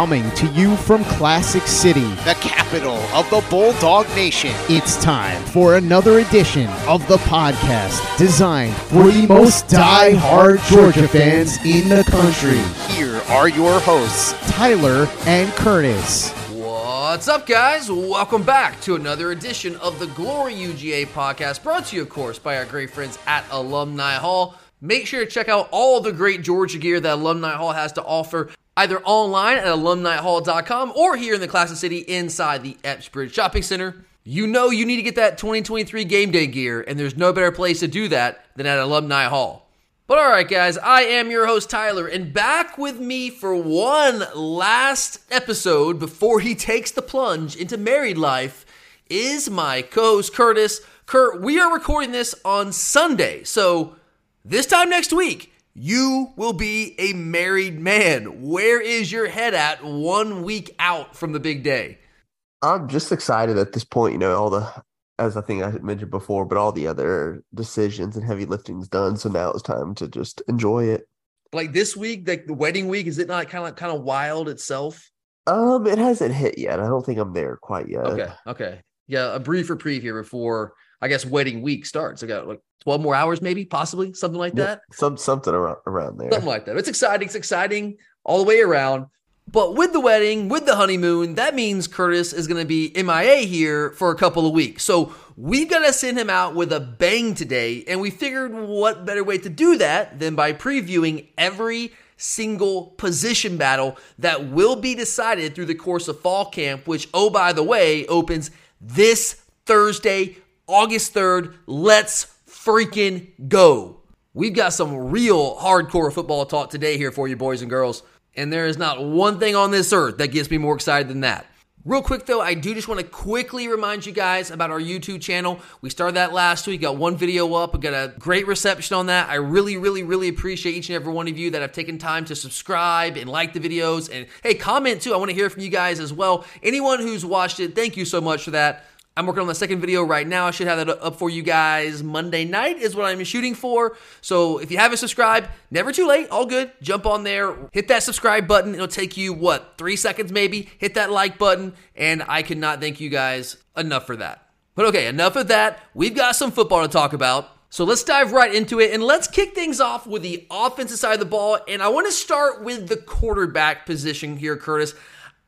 Coming to you from Classic City, the capital of the Bulldog Nation. It's time for another edition of the podcast designed for the most die-hard Georgia fans in the country. Here are your hosts, Tyler and Curtis. What's up, guys? Welcome back to another edition of the Glory UGA podcast, brought to you, of course, by our great friends at Alumni Hall. Make sure to check out all the great Georgia gear that Alumni Hall has to offer, either online at alumnihall.com or here in the Classic City inside the Epps Shopping Center. You know you need to get that 2023 game day gear, and there's no better place to do that than at Alumni Hall. But all right, guys, I am your host, Tyler, and back with me for one last episode before he takes the plunge into married life is my co host, Curtis. Kurt, we are recording this on Sunday, so this time next week, you will be a married man. Where is your head at one week out from the big day? I'm just excited at this point, you know, all the as I think I mentioned before, but all the other decisions and heavy lifting's done. So now it's time to just enjoy it. Like this week, like the wedding week, is it not kind of kind of wild itself? Um, it hasn't hit yet. I don't think I'm there quite yet. Okay, okay, yeah. A brief reprieve here before I guess wedding week starts. I got like 12 more hours, maybe, possibly something like that. Yeah, some something around around there. Something like that. It's exciting. It's exciting all the way around. But with the wedding, with the honeymoon, that means Curtis is going to be MIA here for a couple of weeks. So we've got to send him out with a bang today. And we figured what better way to do that than by previewing every single position battle that will be decided through the course of fall camp, which, oh, by the way, opens this Thursday, August 3rd. Let's freaking go. We've got some real hardcore football talk today here for you, boys and girls. And there is not one thing on this earth that gets me more excited than that. Real quick though, I do just want to quickly remind you guys about our YouTube channel. We started that last week, got one video up, we got a great reception on that. I really, really, really appreciate each and every one of you that have taken time to subscribe and like the videos. And hey, comment too. I want to hear from you guys as well. Anyone who's watched it, thank you so much for that. I'm working on the second video right now. I should have that up for you guys Monday night, is what I'm shooting for. So if you haven't subscribed, never too late, all good. Jump on there, hit that subscribe button. It'll take you, what, three seconds maybe? Hit that like button, and I cannot thank you guys enough for that. But okay, enough of that. We've got some football to talk about. So let's dive right into it and let's kick things off with the offensive side of the ball. And I want to start with the quarterback position here, Curtis.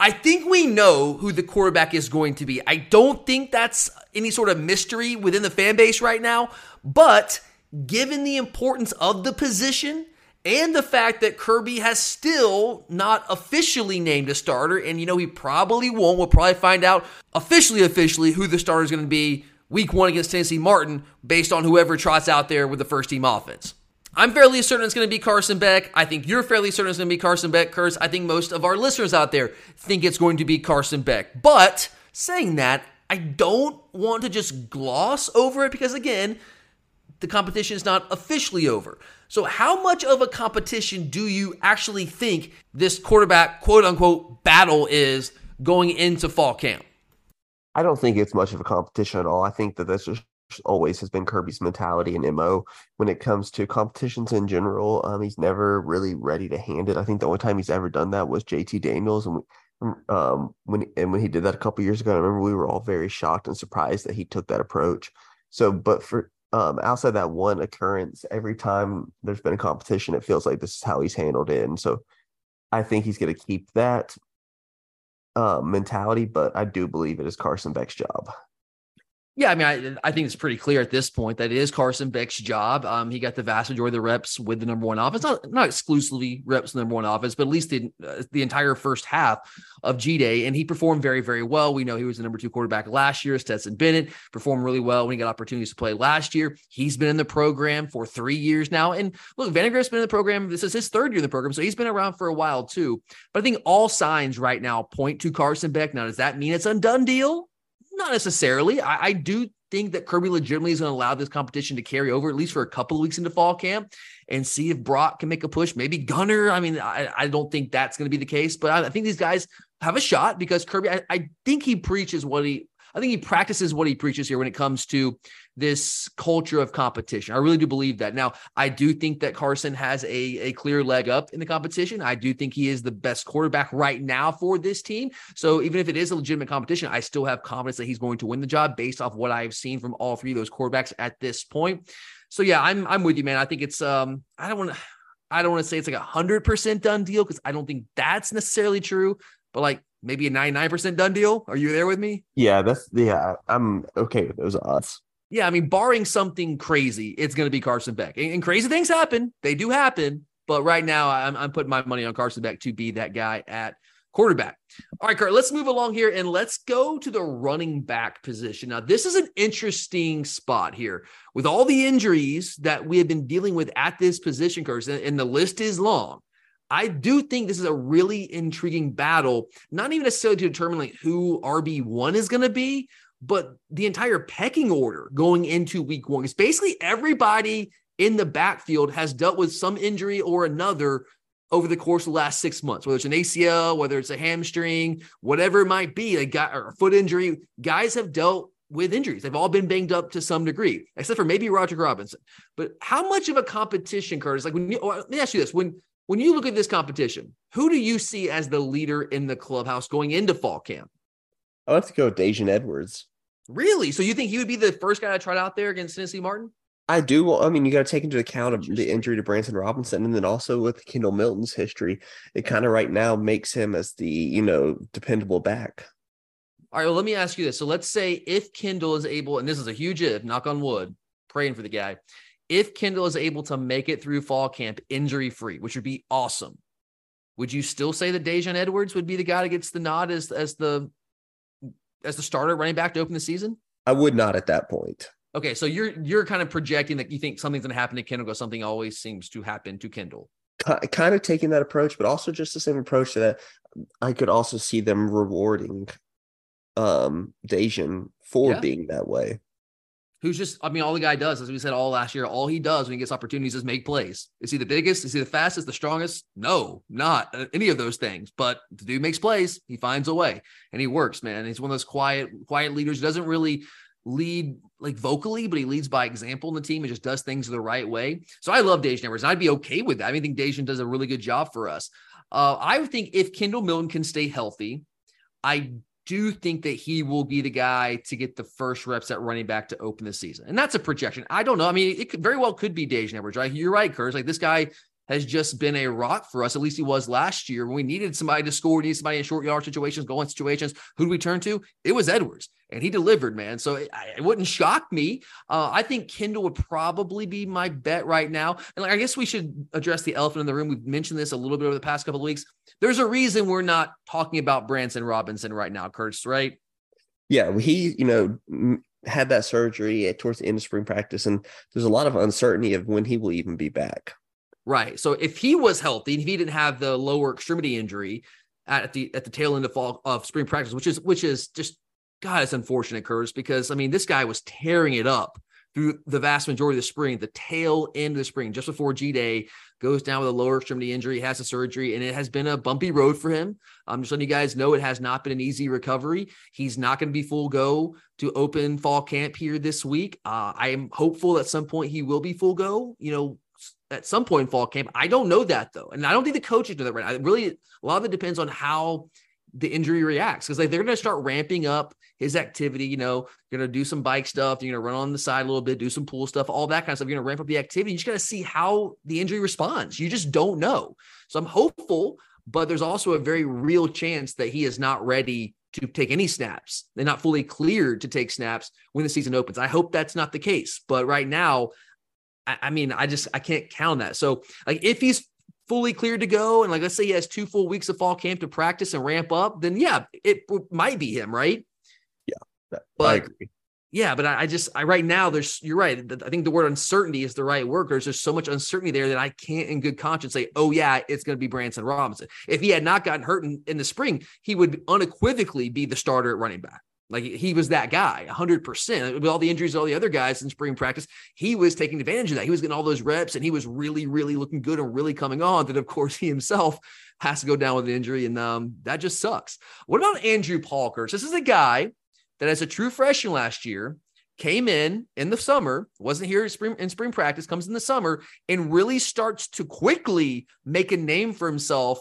I think we know who the quarterback is going to be. I don't think that's any sort of mystery within the fan base right now, but given the importance of the position and the fact that Kirby has still not officially named a starter, and you know he probably won't, we'll probably find out officially, officially who the starter is going to be week one against Tennessee Martin based on whoever trots out there with the first team offense. I'm fairly certain it's going to be Carson Beck. I think you're fairly certain it's going to be Carson Beck. Curse, I think most of our listeners out there think it's going to be Carson Beck. But saying that, I don't want to just gloss over it because, again, the competition is not officially over. So, how much of a competition do you actually think this quarterback, quote unquote, battle is going into fall camp? I don't think it's much of a competition at all. I think that that's just always has been Kirby's mentality and MO when it comes to competitions in general. Um, he's never really ready to hand it. I think the only time he's ever done that was JT Daniels, and um, when and when he did that a couple years ago, I remember we were all very shocked and surprised that he took that approach. So, but for um, outside that one occurrence, every time there's been a competition, it feels like this is how he's handled it, and so I think he's going to keep that uh, mentality. But I do believe it is Carson Beck's job. Yeah, I mean, I, I think it's pretty clear at this point that it is Carson Beck's job. Um, he got the vast majority of the reps with the number one offense, not not exclusively reps the number one offense, but at least the uh, the entire first half of G Day, and he performed very very well. We know he was the number two quarterback last year. Stetson Bennett performed really well when he got opportunities to play last year. He's been in the program for three years now, and look, Vandagriff's been in the program. This is his third year in the program, so he's been around for a while too. But I think all signs right now point to Carson Beck. Now, does that mean it's a done deal? Not necessarily. I, I do think that Kirby legitimately is going to allow this competition to carry over at least for a couple of weeks into fall camp and see if Brock can make a push. Maybe Gunner. I mean, I, I don't think that's going to be the case, but I, I, think these guys have a shot because Kirby, I, I think he preaches what he I think he practices what he preaches here when it comes to this culture of competition. I really do believe that. Now, I do think that Carson has a, a clear leg up in the competition. I do think he is the best quarterback right now for this team. So even if it is a legitimate competition, I still have confidence that he's going to win the job based off what I've seen from all three of those quarterbacks at this point. So yeah, I'm I'm with you, man. I think it's um I don't want to I don't want to say it's like a hundred percent done deal because I don't think that's necessarily true, but like maybe a 99% done deal. Are you there with me? Yeah, that's yeah, I'm okay with those odds. Yeah, I mean, barring something crazy, it's going to be Carson Beck. And, and, crazy things happen; they do happen. But right now, I'm, I'm putting my money on Carson Beck to be that guy at quarterback. All right, Kurt, let's move along here and let's go to the running back position. Now, this is an interesting spot here with all the injuries that we have been dealing with at this position, Kurt, and, and the list is long. I do think this is a really intriguing battle, not even necessarily to determine like who RB1 is going to be, but the entire pecking order going into week one is basically everybody in the backfield has dealt with some injury or another over the course of the last six months, whether it's an ACL, whether it's a hamstring, whatever it might be, a guy or a foot injury, guys have dealt with injuries. They've all been banged up to some degree, except for maybe Roger Robinson. But how much of a competition, Curtis? Like when you, let me ask you this: when when you look at this competition, who do you see as the leader in the clubhouse going into fall camp? I have to go with Daijun Edwards. Really? So you think he would be the first guy to try out there against Tennessee Martin? I do. I mean, you got to take into account of the injury to Branson Robinson, and then also with Kendall Milton's history, it kind of right now makes him as the you know dependable back. All right. Well, let me ask you this. So let's say if Kendall is able, and this is a huge if, knock on wood, praying for the guy. If Kendall is able to make it through fall camp injury free, which would be awesome, would you still say that Daijun Edwards would be the guy that gets the nod as as the as the starter running back to open the season? I would not at that point. Okay, so you're you're kind of projecting that you think something's going to happen to Kendall because something always seems to happen to Kendall. Kind of taking that approach, but also just the same approach that I could also see them rewarding um Daijun for yeah. being that way who's just, I mean, all the guy does, as we said all last year, all he does when he gets opportunities is make plays. Is he the biggest? Is he the fastest, the strongest? No, not uh, any of those things. But the dude makes plays. He finds a way and he works, man. He's one of those quiet, quiet leaders. Doesn't really lead like vocally, but he leads by example in the team and just does things the right way. So I love Daijun Edwards. I'd be okay with that. I think Daijun does a really good job for us. Uh, I think if Kendall Milton can stay healthy, I do think that he will be the guy to get the first reps at running back to open the season. And that's a projection. I don't know. I mean, it could very well could be Daijun Edwards, right? You're right, Kurz. Like this guy has just been a rock for us. At least he was last year when we needed somebody to score, needed somebody in short yard situations, goal situations. Who do we turn to? It was Edwards, and he delivered, man. So it, it wouldn't shock me. Uh, I think Kendall would probably be my bet right now. And like, I guess we should address the elephant in the room. We've mentioned this a little bit over the past couple of weeks. There's a reason we're not talking about Branson Robinson right now, Kurtz, right? Yeah, he, you know, had that surgery towards the end of spring practice, and there's a lot of uncertainty of when he will even be back. Right. So if he was healthy, and if he didn't have the lower extremity injury at the at the tail end of fall of spring practice, which is which is just God, it's unfortunate, Curtis, because I mean this guy was tearing it up through the vast majority of the spring, the tail end of the spring, just before G Day, goes down with a lower extremity injury, has a surgery, and it has been a bumpy road for him. I'm just letting you guys know it has not been an easy recovery. He's not going to be full go to open fall camp here this week. Uh, I am hopeful at some point he will be full go. You know, at some point in fall camp. I don't know that though, and I don't think the coaches do that right now. Really, a lot of it depends on how the injury reacts because like they're going to start ramping up his activity. You know, you're going to do some bike stuff. You're going to run on the side a little bit, do some pool stuff, all that kind of stuff. You're going to ramp up the activity. You just got to see how the injury responds. You just don't know. So I'm hopeful, but there's also a very real chance that he is not ready to take any snaps. They're not fully cleared to take snaps when the season opens. I hope that's not the case. But right now, I, I mean, I just I can't count that. So like if he's fully cleared to go, and like let's say he has two full weeks of fall camp to practice and ramp up, then yeah, it might be him, right? Yeah, but I agree. Yeah, but I, I just I right now there's you're right. I think the word uncertainty is the right word. There's just so much uncertainty there that I can't in good conscience say, oh yeah, it's going to be Branson Robinson. If he had not gotten hurt in, in the spring, he would unequivocally be the starter at running back. Like he was that guy, 100%. With all the injuries, all the other guys in spring practice, he was taking advantage of that. He was getting all those reps and he was really, really looking good and really coming on. That, of course, he himself has to go down with an injury. And um, that just sucks. What about Andrew Palkers? This is a guy that as a true freshman last year, came in in the summer, wasn't here in spring, in spring practice, comes in the summer, and really starts to quickly make a name for himself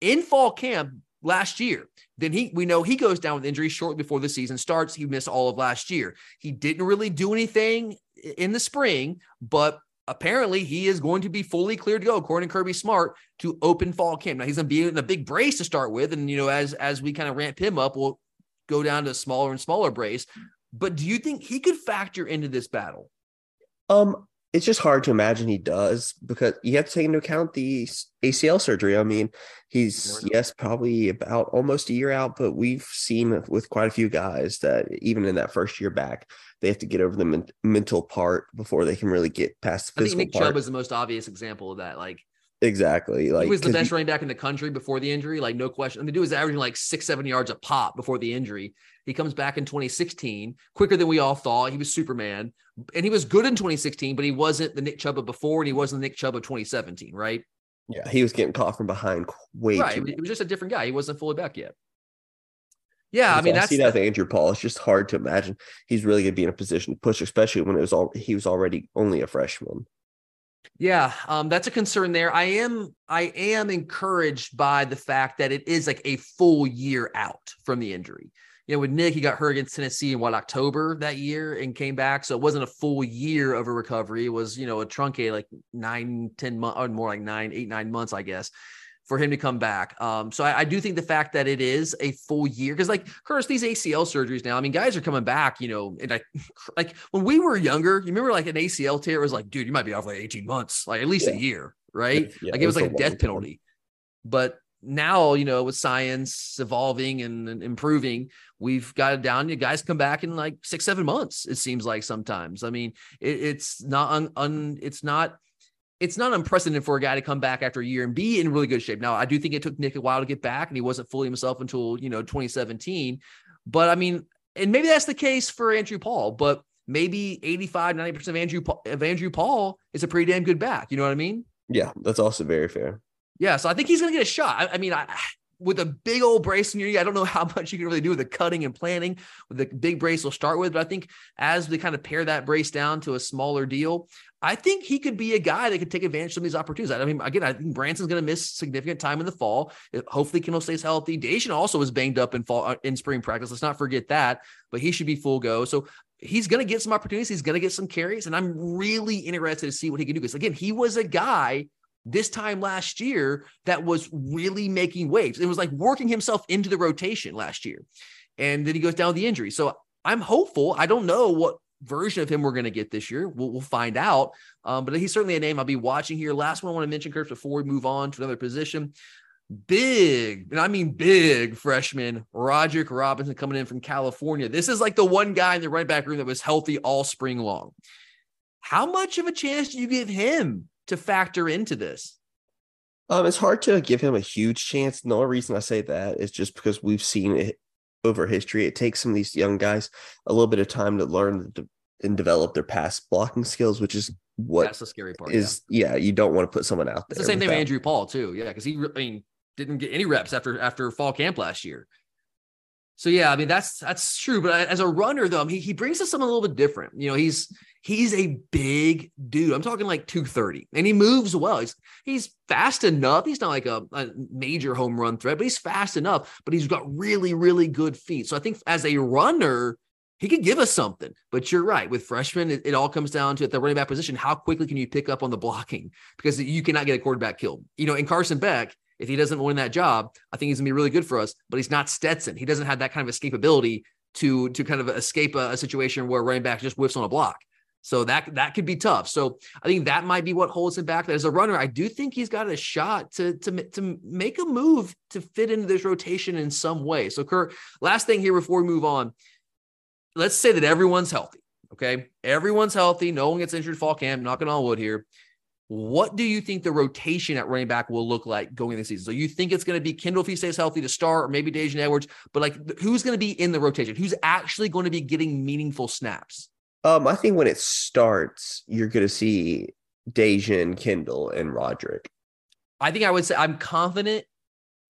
in fall camp last year. Then he we know he goes down with injury shortly before the season starts. He missed all of last year. He didn't really do anything in the spring, but apparently he is going to be fully cleared to go, according to Kirby Smart, to open fall camp. Now he's going to be in a big brace to start with, and you know as as we kind of ramp him up, we'll go down to a smaller and smaller brace. But do you think he could factor into this battle? Um, it's just hard to imagine he does because you have to take into account the ACL surgery. I mean, he's yes, probably about almost a year out, but we've seen with quite a few guys that even in that first year back, they have to get over the men- mental part before they can really get past the physical I think Nick part. Chubb is the most obvious example of that. Like exactly, like he was the best you- running back in the country before the injury, like no question. I mean, the dude was averaging like six, seven yards a pop before the injury. He comes back in 2016, quicker than we all thought. He was Superman, and he was good in 2016, but he wasn't the Nick Chubb of before, and he wasn't the Nick Chubb of 2017, right? yeah, he was getting caught from behind way right. too He was just a different guy. He wasn't fully back yet. Yeah, I mean that's see that with Andrew Paul. It's just hard to imagine he's really going to be in a position to push, especially when it was all he was already only a freshman. Yeah, um, that's a concern there. I am I am encouraged by the fact that it is like a full year out from the injury. You know, with Nick, he got hurt against Tennessee in what October that year and came back. So it wasn't a full year of a recovery. It was, you know, a truncated like nine, ten months, or more like nine, eight, nine months, I guess, for him to come back. Um, so I, I do think the fact that it is a full year, because like Curtis, these ACL surgeries now, I mean, guys are coming back, you know, and I like when we were younger, you remember like an ACL tear was like, dude, you might be off like 18 months, like at least a year, right? Yeah, like it it was was like a a death penalty. But now, you know, with science evolving and, and improving, we've got it down. You guys come back in like six, seven months. It seems like sometimes. I mean, it, it's not un, un, it's not it's not unprecedented for a guy to come back after a year and be in really good shape. Now, I do think it took Nick a while to get back, and he wasn't fully himself until you know 2017. But I mean, and maybe that's the case for Andrew Paul, but maybe 85, 90% of Andrew of Andrew Paul is a pretty damn good back. You know what I mean? Yeah, that's also very fair. Yeah, so I think he's going to get a shot. I, I mean, I, with a big old brace in your knee, I don't know how much you can really do with the cutting and planning. With the big brace, we'll start with, but I think as we kind of pare that brace down to a smaller deal, I think he could be a guy that could take advantage of some of these opportunities. I mean, again, I think Branson's going to miss significant time in the fall. Hopefully, Kendall stays healthy. Daijun also was banged up in fall uh, in spring practice. Let's not forget that, but he should be full go. So he's going to get some opportunities. He's going to get some carries, and I'm really interested to see what he can do. Because again, he was a guy this time last year that was really making waves. It was like working himself into the rotation last year. And then he goes down with the injury. So I'm hopeful. I don't know what version of him we're going to get this year. We'll, we'll find out. Um, but he's certainly a name I'll be watching here. Last one I want to mention, Kurt, before we move on to another position. Big, and I mean big freshman Roderick Robinson coming in from California. This is like the one guy in the running back room that was healthy all spring long. How much of a chance do you give him to factor into this? Um, it's hard to give him a huge chance. The only reason I say that is just because we've seen it over history. It takes some of these young guys a little bit of time to learn and develop their pass blocking skills, which is what That's the scary part. is yeah. You don't want to put someone out It's the same thing with Andrew Paul too. Yeah, because he, I mean, didn't get any reps after after fall camp last year. So yeah, I mean that's that's true. But as a runner, though, I mean, he he brings us something a little bit different. You know, he's he's a big dude. I'm talking like 230, and he moves well. He's he's fast enough. He's not like a, a major home run threat, but he's fast enough. But he's got really really good feet. So I think as a runner. He could give us something, but you're right. With freshmen, it, it all comes down to at the running back position. How quickly can you pick up on the blocking? Because you cannot get a quarterback killed. You know, in Carson Beck, if he doesn't win that job, I think he's gonna be really good for us. But he's not Stetson. He doesn't have that kind of escapability to to kind of escape a, a situation where running back just whiffs on a block. So that that could be tough. So I think that might be what holds him back. As a runner, I do think he's got a shot to to to make a move to fit into this rotation in some way. So Kurt, last thing here before we move on, let's say that everyone's healthy. Okay, everyone's healthy. No one gets injured fall camp. Knocking on wood here. What do you think the rotation at running back will look like going into the season? So you think it's going to be Kendall if he stays healthy to start, or maybe Daijun Edwards, but like who's going to be in the rotation? Who's actually going to be getting meaningful snaps? Um, I think when it starts, you're going to see Daijun, Kendall, and Roderick. I think I would say I'm confident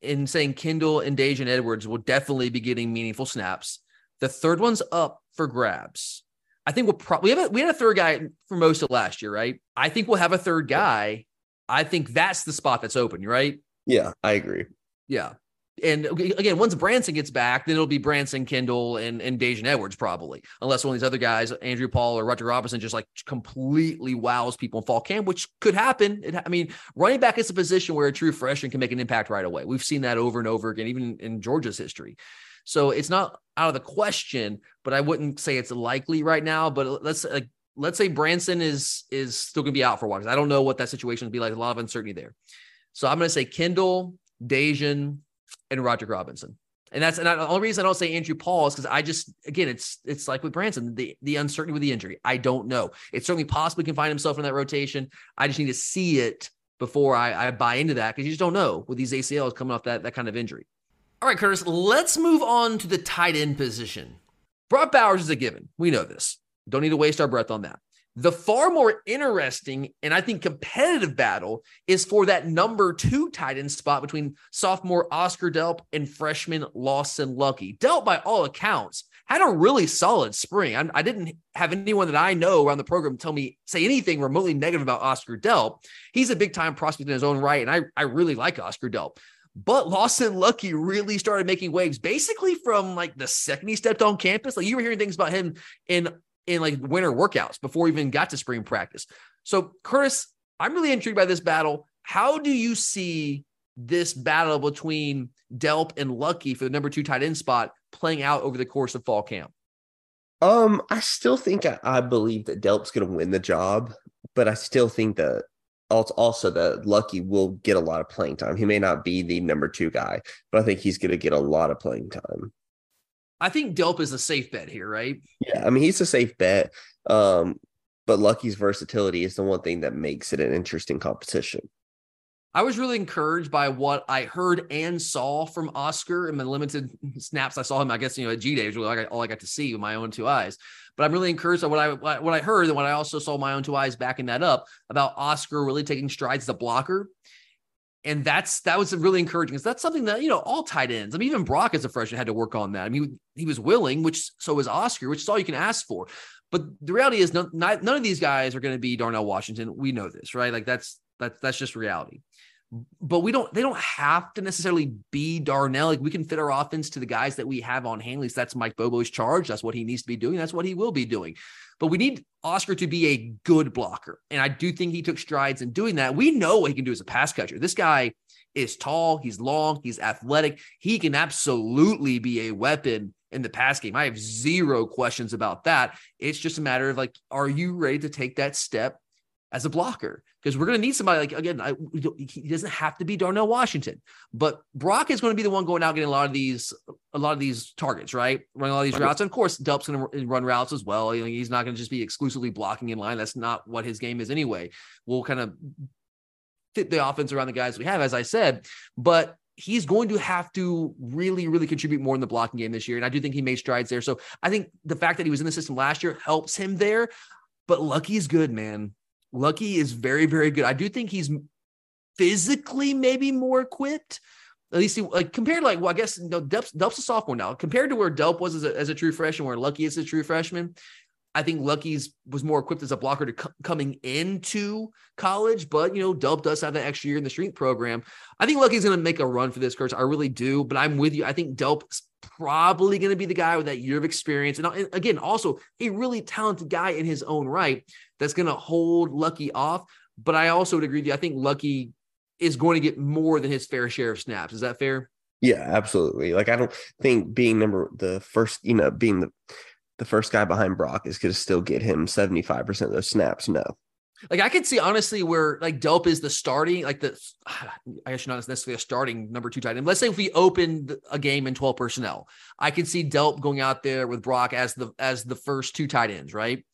in saying Kendall and Daijun Edwards will definitely be getting meaningful snaps. The third one's up for grabs. I think we'll probably we have a, we had a third guy for most of last year, right? I think we'll have a third guy. I think that's the spot that's open, right? Yeah, I agree. Yeah. And again, once Branson gets back, then it'll be Branson, Kendall, and and Daijun Edwards probably, unless one of these other guys, Andrew Paul or Roger Robinson, just like completely wows people in fall camp, which could happen. It, I mean, running back is a position where a true freshman can make an impact right away. We've seen that over and over again, even in Georgia's history. So it's not out of the question, but I wouldn't say it's likely right now. But let's like let's say Branson is is still going to be out for a while I don't know what that situation would be like. A lot of uncertainty there. So I'm going to say Kendall, Daijun, and Roger Robinson. And that's and the only reason I don't say Andrew Paul is because I just again it's it's like with Branson the the uncertainty with the injury I don't know it certainly possibly can find himself in that rotation I just need to see it before I, I buy into that because you just don't know with these ACLs coming off that that kind of injury. All right, Curtis, let's move on to the tight end position. Brock Bowers is a given. We know this. Don't need to waste our breath on that. The far more interesting and I think competitive battle is for that number two tight end spot between sophomore Oscar Delp and freshman Lawson Luckie. Delp, by all accounts, had a really solid spring. I, I, didn't have anyone that I know around the program tell me say anything remotely negative about Oscar Delp. He's a big time prospect in his own right, and I, I really like Oscar Delp. But Lawson Luckie really started making waves basically from like the second he stepped on campus. Like you were hearing things about him in in like winter workouts before he even got to spring practice. So Curtis, I'm really intrigued by this battle. How do you see this battle between Delp and Luckie for the number two tight end spot playing out over the course of fall camp? Um, I still think I, I believe that Delp's going to win the job, but I still think that also that Luckie will get a lot of playing time. He may not be the number two guy, but I think he's going to get a lot of playing time. I think Delp is a safe bet here, right? Yeah, I mean he's a safe bet. Um, but Luckie's versatility is the one thing that makes it an interesting competition. I was really encouraged by what I heard and saw from Oscar in the limited snaps I saw him. I guess you know at G Day was really all I got to see with my own two eyes. But I'm really encouraged by what I what I heard and what I also saw my own two eyes backing that up about Oscar really taking strides as a blocker. And that's that was really encouraging. Because that's something that you know all tight ends. I mean, even Brock as a freshman had to work on that. I mean, he was willing, which so was Oscar, which is all you can ask for. But the reality is, none, none of these guys are going to be Darnell Washington. We know this, right? Like that's that's that's just reality but we don't they don't have to necessarily be Darnell. Like we can fit our offense to the guys that we have on hand. At least that's Mike Bobo's charge. That's what he needs to be doing. That's what he will be doing. But we need Oscar to be a good blocker. And I do think he took strides in doing that. We know what he can do as a pass catcher. This guy is tall, he's long, he's athletic. He can absolutely be a weapon in the pass game. I have zero questions about that. It's just a matter of like, are you ready to take that step as a blocker because we're going to need somebody like again. I, he doesn't have to be Darnell Washington, but Brock is going to be the one going out getting a lot of these a lot of these targets, right? Running a lot of these routes, and of course, Delp's going to run routes as well. You know, he's not going to just be exclusively blocking in line. That's not what his game is anyway. We'll kind of fit the offense around the guys we have, as I said, but he's going to have to really, really contribute more in the blocking game this year. And I do think he made strides there. So I think the fact that he was in the system last year helps him there. But Luckie's good, man. Luckie is very, very good. I do think he's physically maybe more equipped. At least he, like compared to like well, I guess you know, Delp's, Delp's a sophomore now. Compared to where Delp was as a, as a true freshman, where Luckie is a true freshman, I think Luckie's was more equipped as a blocker to coming into college. But you know, Delp does have that extra year in the strength program. I think Luckie's going to make a run for this course. I really do. But I'm with you. I think Delp's probably going to be the guy with that year of experience, and, and again, also a really talented guy in his own right that's going to hold Luckie off. But I also would agree with you. I think Luckie is going to get more than his fair share of snaps. Is that fair? Yeah, absolutely. Like I don't think being number the first, you know, being the the first guy behind Brock is going to still get him 75% of those snaps. No. Like I could see honestly where like Delp is the starting, like the I guess you're not necessarily a starting number two tight end. Let's say if we opened a game in 12 personnel, I could see Delp going out there with Brock as the as the first two tight ends, right?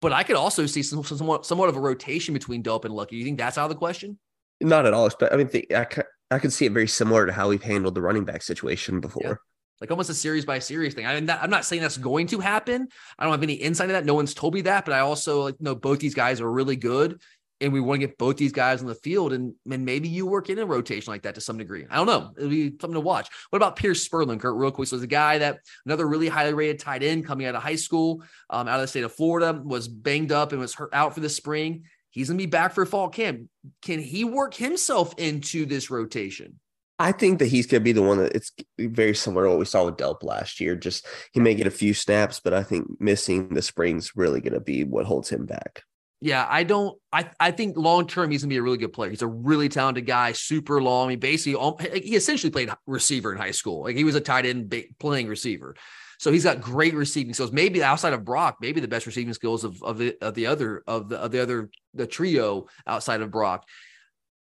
But I could also see some, somewhat somewhat of a rotation between Delp and Luckie. You think that's out of the question? Not at all. I mean, the, I I could see it very similar to how we've handled the running back situation before. Yeah. Like almost a series by series thing. I mean, I'm not saying that's going to happen. I don't have any insight into that. No one's told me that, but I also like know both these guys are really good. And we want to get both these guys on the field. And, and maybe you work in a rotation like that to some degree. I don't know. It'll be something to watch. What about Pearce Spurlin, Kurt, real quick? So, the guy that another really highly rated tight end coming out of high school, um, out of the state of Florida, was banged up and was hurt out for the spring. He's going to be back for fall camp. Can he work himself into this rotation? I think that he's going to be the one that it's very similar to what we saw with Delp last year. Just he may get a few snaps, but I think missing the spring's really going to be what holds him back. Yeah, I don't. I I think long term he's gonna be a really good player. He's a really talented guy, super long. He basically um, he essentially played receiver in high school. Like he was a tight end playing receiver. So he's got great receiving skills. Maybe outside of Brock, maybe the best receiving skills of, of the of the other of the of the other the trio outside of Brock.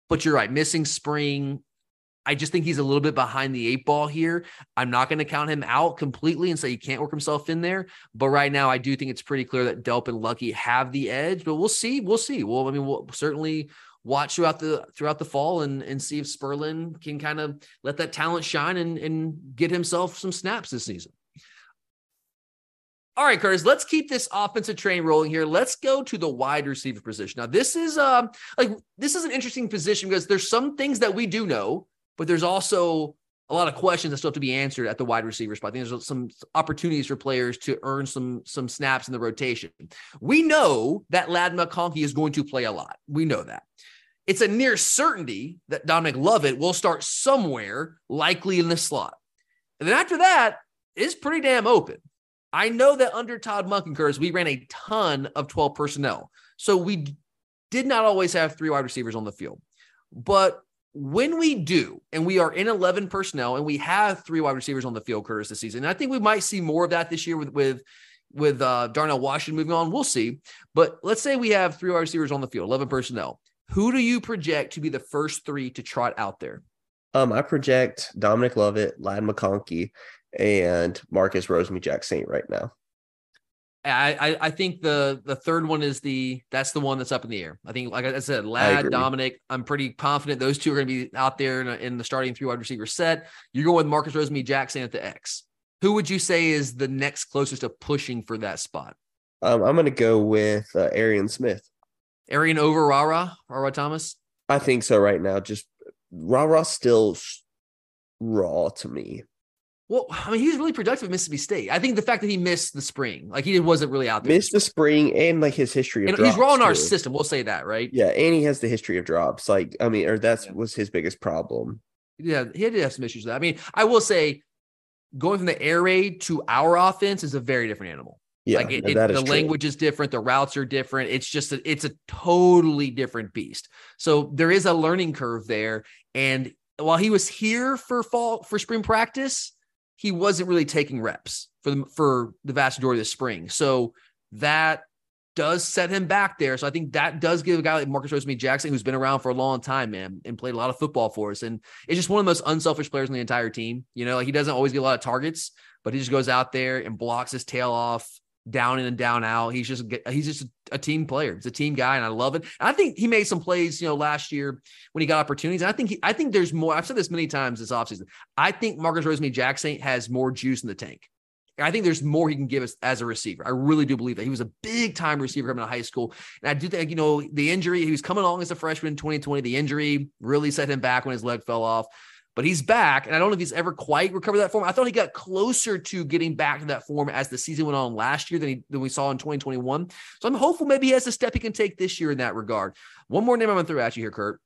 But you're right, missing spring. I just think he's a little bit behind the eight ball here. I'm not going to count him out completely and say he can't work himself in there. But right now, I do think it's pretty clear that Delp and Luckie have the edge. But we'll see. We'll see. Well, I mean, we'll certainly watch throughout the throughout the fall and and see if Spurlin can kind of let that talent shine and and get himself some snaps this season. All right, Curtis, let's keep this offensive train rolling here. Let's go to the wide receiver position. Now, this is um like this is an interesting position because there's some things that we do know, but there's also a lot of questions that still have to be answered at the wide receiver spot. I think there's some opportunities for players to earn some some snaps in the rotation. We know that Ladd McConkey is going to play a lot. We know that. It's a near certainty that Dominic Lovett will start somewhere, likely in the slot. And then after that, it's pretty damn open. I know that under Todd Monkenkers, we ran a ton of 12 personnel. So we did not always have three wide receivers on the field. But when we do, and we are in 11 personnel and we have three wide receivers on the field, Curtis, this season, and I think we might see more of that this year with, with, with uh, Darnell Washington moving on. We'll see. But let's say we have three wide receivers on the field, 11 personnel. Who do you project to be the first three to trot out there? Um, I project Dominic Lovett, Ladd McConkey, and Marcus Rosemy-Jackson right now. I, I think the the third one is the that's the one that's up in the air. I think, like I said, Ladd, Dominic. I'm pretty confident those two are going to be out there in, a, in, the starting three wide receiver set. You're going with Marcus Rosemy-Jackson at the X. Who would you say is the next closest to pushing for that spot? Um, I'm going to go with uh, Arian Smith. Arian over Rara, Rara Thomas. I think so right now. Just Rara still raw to me. Well, I mean, he was really productive at Mississippi State. I think the fact that he missed the spring, like he wasn't really out there. Missed the spring and like his history of and He's raw in our system. We'll say that, right? Yeah, and he has the history of drops. Like, I mean, or that's yeah. was his biggest problem. Yeah, he had to have some issues with that. I mean, I will say, going from the air raid to our offense is a very different animal. Yeah, like it, it, the true. language is different, the routes are different. It's just a, it's a totally different beast. So there is a learning curve there. And while he was here for fall for spring practice he wasn't really taking reps for the for the vast majority of the spring. So that does set him back there. So I think that does give a guy like Marcus Rosemy-Jackson, who's been around for a long time, man, and played a lot of football for us. And it's just one of the most unselfish players in the entire team. You know, like he doesn't always get a lot of targets, but he just goes out there and blocks his tail off down in and down out. He's just he's just a team player. He's a team guy, and I love it. I think he made some plays, you know, last year when he got opportunities. And I think he, I think there's more. I've said this many times this offseason. I think Marcus Rosemy-Jackson has more juice in the tank. I think there's more he can give us as a receiver. I really do believe that he was a big time receiver coming of high school. And I do think, you know, the injury, he was coming along as a freshman in 2020. The injury really set him back when his leg fell off but he's back. And I don't know if he's ever quite recovered that form. I thought he got closer to getting back to that form as the season went on last year than, he, than we saw in 2021. So I'm hopeful maybe he has a step he can take this year in that regard. One more name I'm going to throw at you here, Kurt.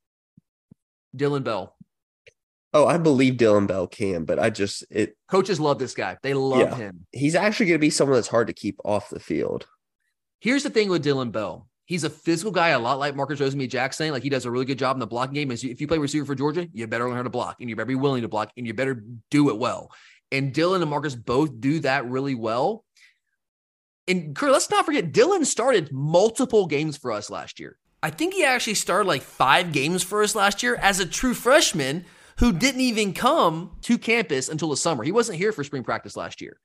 Dylan Bell. Oh, I believe Dylan Bell can, but I just it coaches love this guy. They love yeah. him. He's actually going to be someone that's hard to keep off the field. Here's the thing with Dylan Bell. He's a physical guy, a lot like Marcus Rosemy-Jackson. Like he does a really good job in the blocking game. If you play receiver for Georgia, you better learn how to block and you better be willing to block and you better do it well. And Dylan and Marcus both do that really well. And let's not forget, Dylan started multiple games for us last year. I think he actually started like five games for us last year as a true freshman who didn't even come to campus until the summer. He wasn't here for spring practice last year.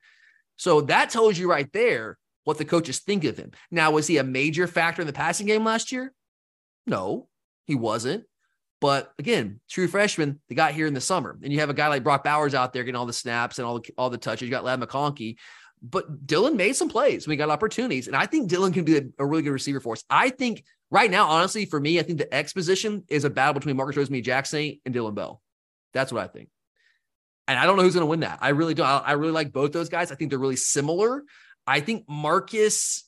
So that tells you right there what the coaches think of him. Now, was he a major factor in the passing game last year? No, he wasn't. But again, true freshman, they got here in the summer. And you have a guy like Brock Bowers out there getting all the snaps and all the, all the touches. You got Ladd McConkey. But Dylan made some plays. We got opportunities. And I think Dylan can be a, a really good receiver for us. I think Right now, honestly, for me, I think the X position is a battle between Marcus Rosemy Jackson and Dylan Bell. That's what I think. And I don't know who's going to win that. I really don't. I really like both those guys. I think they're really similar. I think Marcus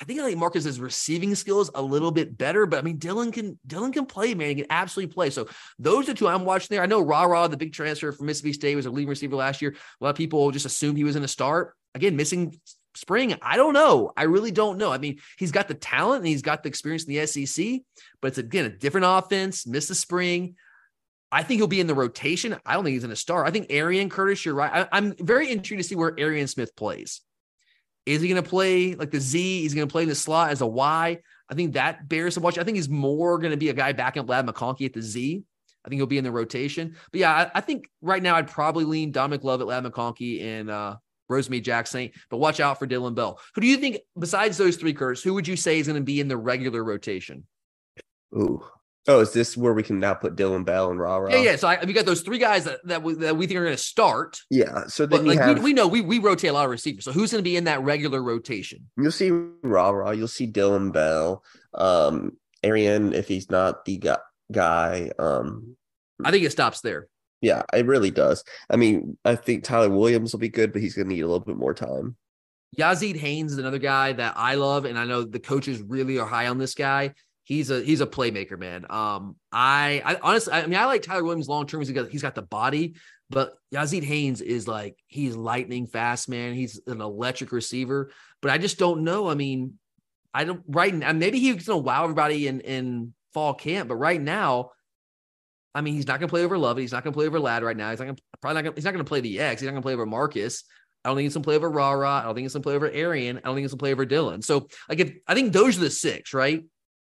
I think I like Marcus's receiving skills a little bit better, but I mean Dylan can Dylan can play, man. He can absolutely play. So those are two I'm watching there. I know Ra Ra, the big transfer from Mississippi State, was a leading receiver last year. A lot of people just assumed he was in a start. Again, missing spring. I don't know. I really don't know. I mean, he's got the talent and he's got the experience in the SEC, but it's again a different offense. Miss the spring. I think he'll be in the rotation. I don't think he's in a start. I think Arian Curtis, you're right. I, am very intrigued to see where Arian Smith plays. Is he going to play like the Z? He's going to play in the slot as a Y. I think that bears some watch. I think he's more going to be a guy backing up Ladd McConkey at the Z. I think he'll be in the rotation. But yeah, I, I think right now I'd probably lean Dominic Lovett Ladd McConkey and uh, Rosemy Jackson. But watch out for Dylan Bell. Who do you think, besides those three, Curtis, who would you say is going to be in the regular rotation? Ooh, Oh, is this where we can now put Dylan Bell and Ra Ra? Yeah, yeah. So I, we got those three guys that, that, we, that we think are going to start. Yeah. So then but like have, we, we know we, we rotate a lot of receivers. So who's going to be in that regular rotation? You'll see Ra Ra. You'll see Dylan Bell. Um, Arian, if he's not the guy. guy um, I think it stops there. Yeah, it really does. I mean, I think Tyler Williams will be good, but he's going to need a little bit more time. Yazeed Haynes is another guy that I love, and I know the coaches really are high on this guy he's a he's a playmaker, man. Um, I, I honestly, I mean, I like Tyler Williams long term. He's got he's got the body, but Yazeed Haynes is like he's lightning fast, man. He's an electric receiver, but I just don't know. I mean, I don't right now. Maybe he's gonna wow everybody in in fall camp, but right now. I mean, he's not going to play over Love. He's not going to play over Ladd right now. He's not gonna, probably not. Gonna, he's not going to play the X. He's not going to play over Marcus. I don't think he's going to play over Ra Ra. I don't think he's going to play over Arian. I don't think he's going to play over Dylan. So, like, if, I think those are the six, right?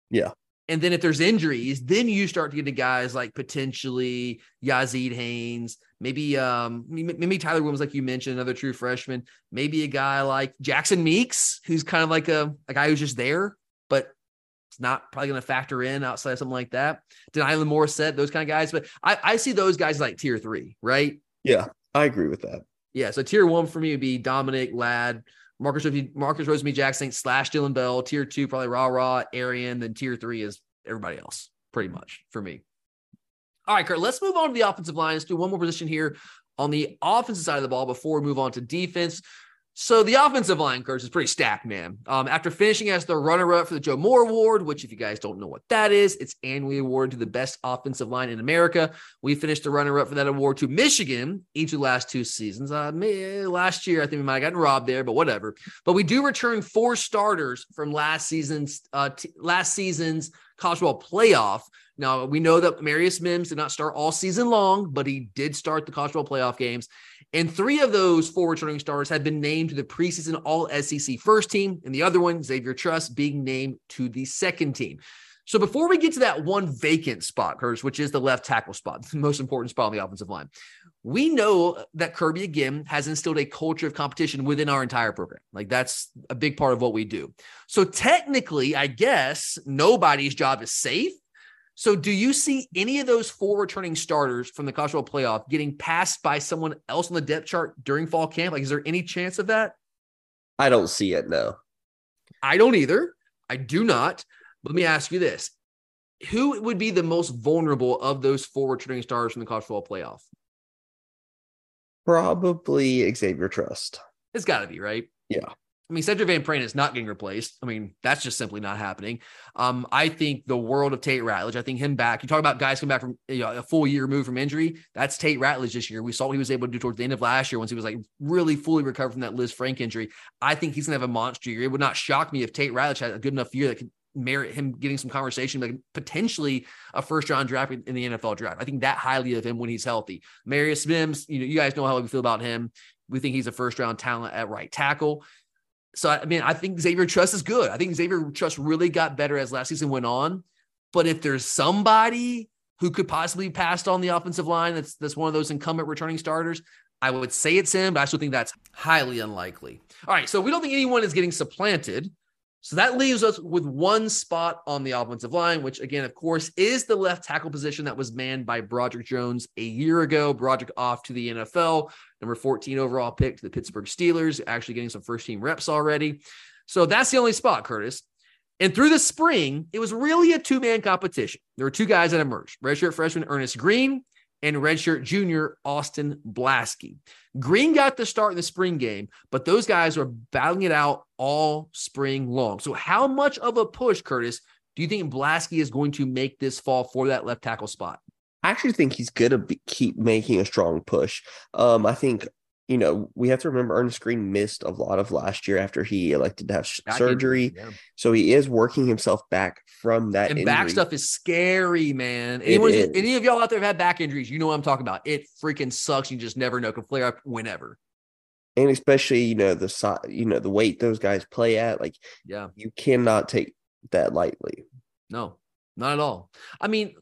Yeah. And then if there's injuries, then you start to get to guys like potentially Yazeed Haynes, maybe um maybe Tyler Williams, like you mentioned, another true freshman, maybe a guy like Jackson Meeks, who's kind of like a, a guy who's just there, but it's not probably going to factor in outside of something like that. De'Nylon Morrissette, those kind of guys. But I, I see those guys like tier three, right? Yeah, I agree with that. Yeah. So tier one for me would be Dominic Ladd, Marcus Marcus Rosemy Jackson slash Dylan Bell. Tier two, probably Raw Raw, Arian. Then tier three is everybody else, pretty much for me. All right, Kurt, let's move on to the offensive line. Let's do one more position here on the offensive side of the ball before we move on to defense. So the offensive line, Kurt, is pretty stacked, man. Um, after finishing as the runner-up for the Joe Moore Award, which if you guys don't know what that is, it's annually awarded to the best offensive line in America. We finished the runner-up for that award to Michigan each of the last two seasons. Uh, last year, I think we might have gotten robbed there, but whatever. But we do return four starters from last season's uh, t- last season's college football playoff. Now we know that Marius Mims did not start all season long, but he did start the college football playoff games. And three of those four returning stars have been named to the preseason All SEC first team, and the other one, Xavier Truss, being named to the second team. So before we get to that one vacant spot, Curtis, which is the left tackle spot, the most important spot on the offensive line, we know that Kirby again has instilled a culture of competition within our entire program. Like that's a big part of what we do. So technically, I guess nobody's job is safe so, do you see any of those four returning starters from the college football playoff getting passed by someone else on the depth chart during fall camp? Like, is there any chance of that? I don't see it. No, I don't either. I do not. Let me ask you this: Who would be the most vulnerable of those four returning starters from the college football playoff? Probably Xavier Truss. It's got to be right. Yeah. I mean, Sedrick Van Pran is not getting replaced. I mean, that's just simply not happening. Um, I think the world of Tate Ratledge, I think him back. You talk about guys coming back from you know, a full year removed from injury. That's Tate Ratledge this year. We saw what he was able to do towards the end of last year once he was like really fully recovered from that Lisfranc injury. I think he's gonna have a monster year. It would not shock me if Tate Ratledge had a good enough year that could merit him getting some conversation, like potentially a first round draft in the NFL draft. I think that highly of him when he's healthy. Marius Mims, you know, you guys know how we feel about him. We think he's a first round talent at right tackle. So I mean, I think Xavier Truss is good. I think Xavier Truss really got better as last season went on. But if there's somebody who could possibly pass on the offensive line, that's that's one of those incumbent returning starters. I would say it's him, but I still think that's highly unlikely. All right, so we don't think anyone is getting supplanted. So that leaves us with one spot on the offensive line, which again, of course, is the left tackle position that was manned by Broderick Jones a year ago. Broderick off to the NFL, number 14 overall pick to the Pittsburgh Steelers, actually getting some first team reps already. So that's the only spot, Curtis. And through the spring, it was really a two man competition. There were two guys that emerged redshirt freshman Ernest Greene and redshirt junior Austin Blaske. Greene got the start in the spring game, but those guys were battling it out all spring long. So, how much of a push, Curtis, do you think Blaske is going to make this fall for that left tackle spot? I actually think he's going to keep making a strong push. Um, I think you know, we have to remember Earnest Greene missed a lot of last year after he elected to have surgery. Yeah. So he is working himself back from that. And injury. back stuff is scary, man. Anyone, any of y'all out there have had back injuries, you know what I'm talking about. It freaking sucks. You just never know. Can flare up whenever. And especially, you know, the you know, the weight those guys play at, like, yeah, you cannot take that lightly. No, not at all. I mean,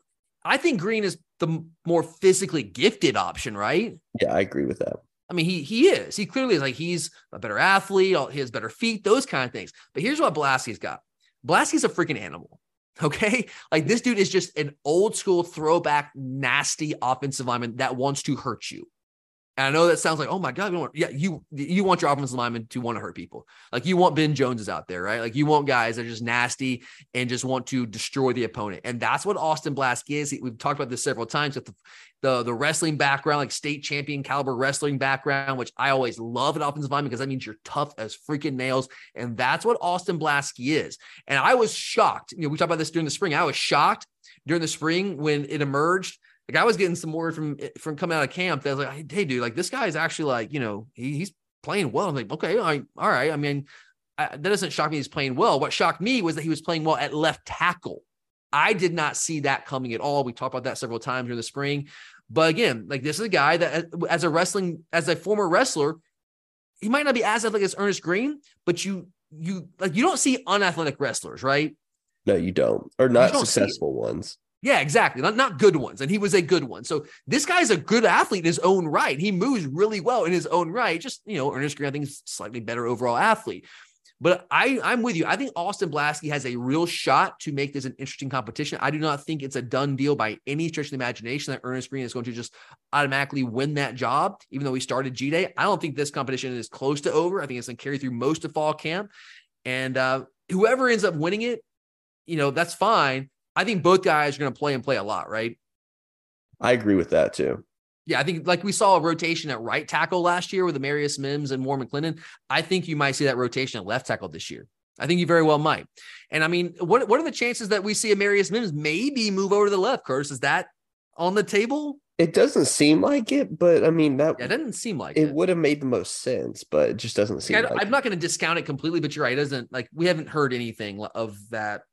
I think Greene is the more physically gifted option, right? Yeah, I agree with that. I mean, he he is. He clearly is like he's a better athlete. He has better feet, those kind of things. But here's what Blaske's got. Blaske's a freaking animal. Okay. Like this dude is just an old school throwback, nasty offensive lineman that wants to hurt you. And I know that sounds like, oh my God, want, yeah, you you want your offensive lineman to want to hurt people. Like you want Ben Joneses out there, right? Like you want guys that are just nasty and just want to destroy the opponent. And that's what Austin Blaske is. We've talked about this several times with the, the, the wrestling background, like state champion caliber wrestling background, which I always love an offensive lineman because that means you're tough as freaking nails. And that's what Austin Blaske is. And I was shocked. You know, we talked about this during the spring. I was shocked during the spring when it emerged like I was getting some word from eh, from coming out of camp that was like, hey, dude, like this guy is actually like, you know, he, he's playing well. I'm like, okay, I, all right. I mean, I, that doesn't shock me. He's playing well. What shocked me was that he was playing well at left tackle. I did not see that coming at all. We talked about that several times during the spring. But again, like this is a guy that, uh, as a wrestling, as a former wrestler, he might not be as athletic as Earnest Greene, but you, you like, you don't see unathletic wrestlers, right? No, you don't, or not don't successful ones. Yeah, exactly. Not, not good ones. And he was a good one. So this guy's a good athlete in his own right. He moves really well in his own right. Just, you know, Earnest Greene, I think, is slightly better overall athlete. But I, I'm with you. I think Austin Blaske has a real shot to make this an interesting competition. I do not think it's a done deal by any stretch of the imagination that Earnest Greene is going to just automatically win that job, even though he started G Day. I don't think this competition is close to over. I think it's going to carry through most of fall camp. And uh, whoever ends up winning it, you know, that's fine. I think both guys are going to play and play a lot, right? I agree with that too. Yeah, I think like we saw a rotation at right tackle last year with Amarius Mims and Warren McClendon. I think you might see that rotation at left tackle this year. I think you very well might. And I mean, what what are the chances that we see Amarius Mims maybe move over to the left? Curtis, is that on the table? It doesn't seem like it, but I mean that yeah, it doesn't seem like it, it. would have made the most sense, but it just doesn't seem. I, like I'm not going to discount it completely, but you're right. It doesn't like we haven't heard anything of that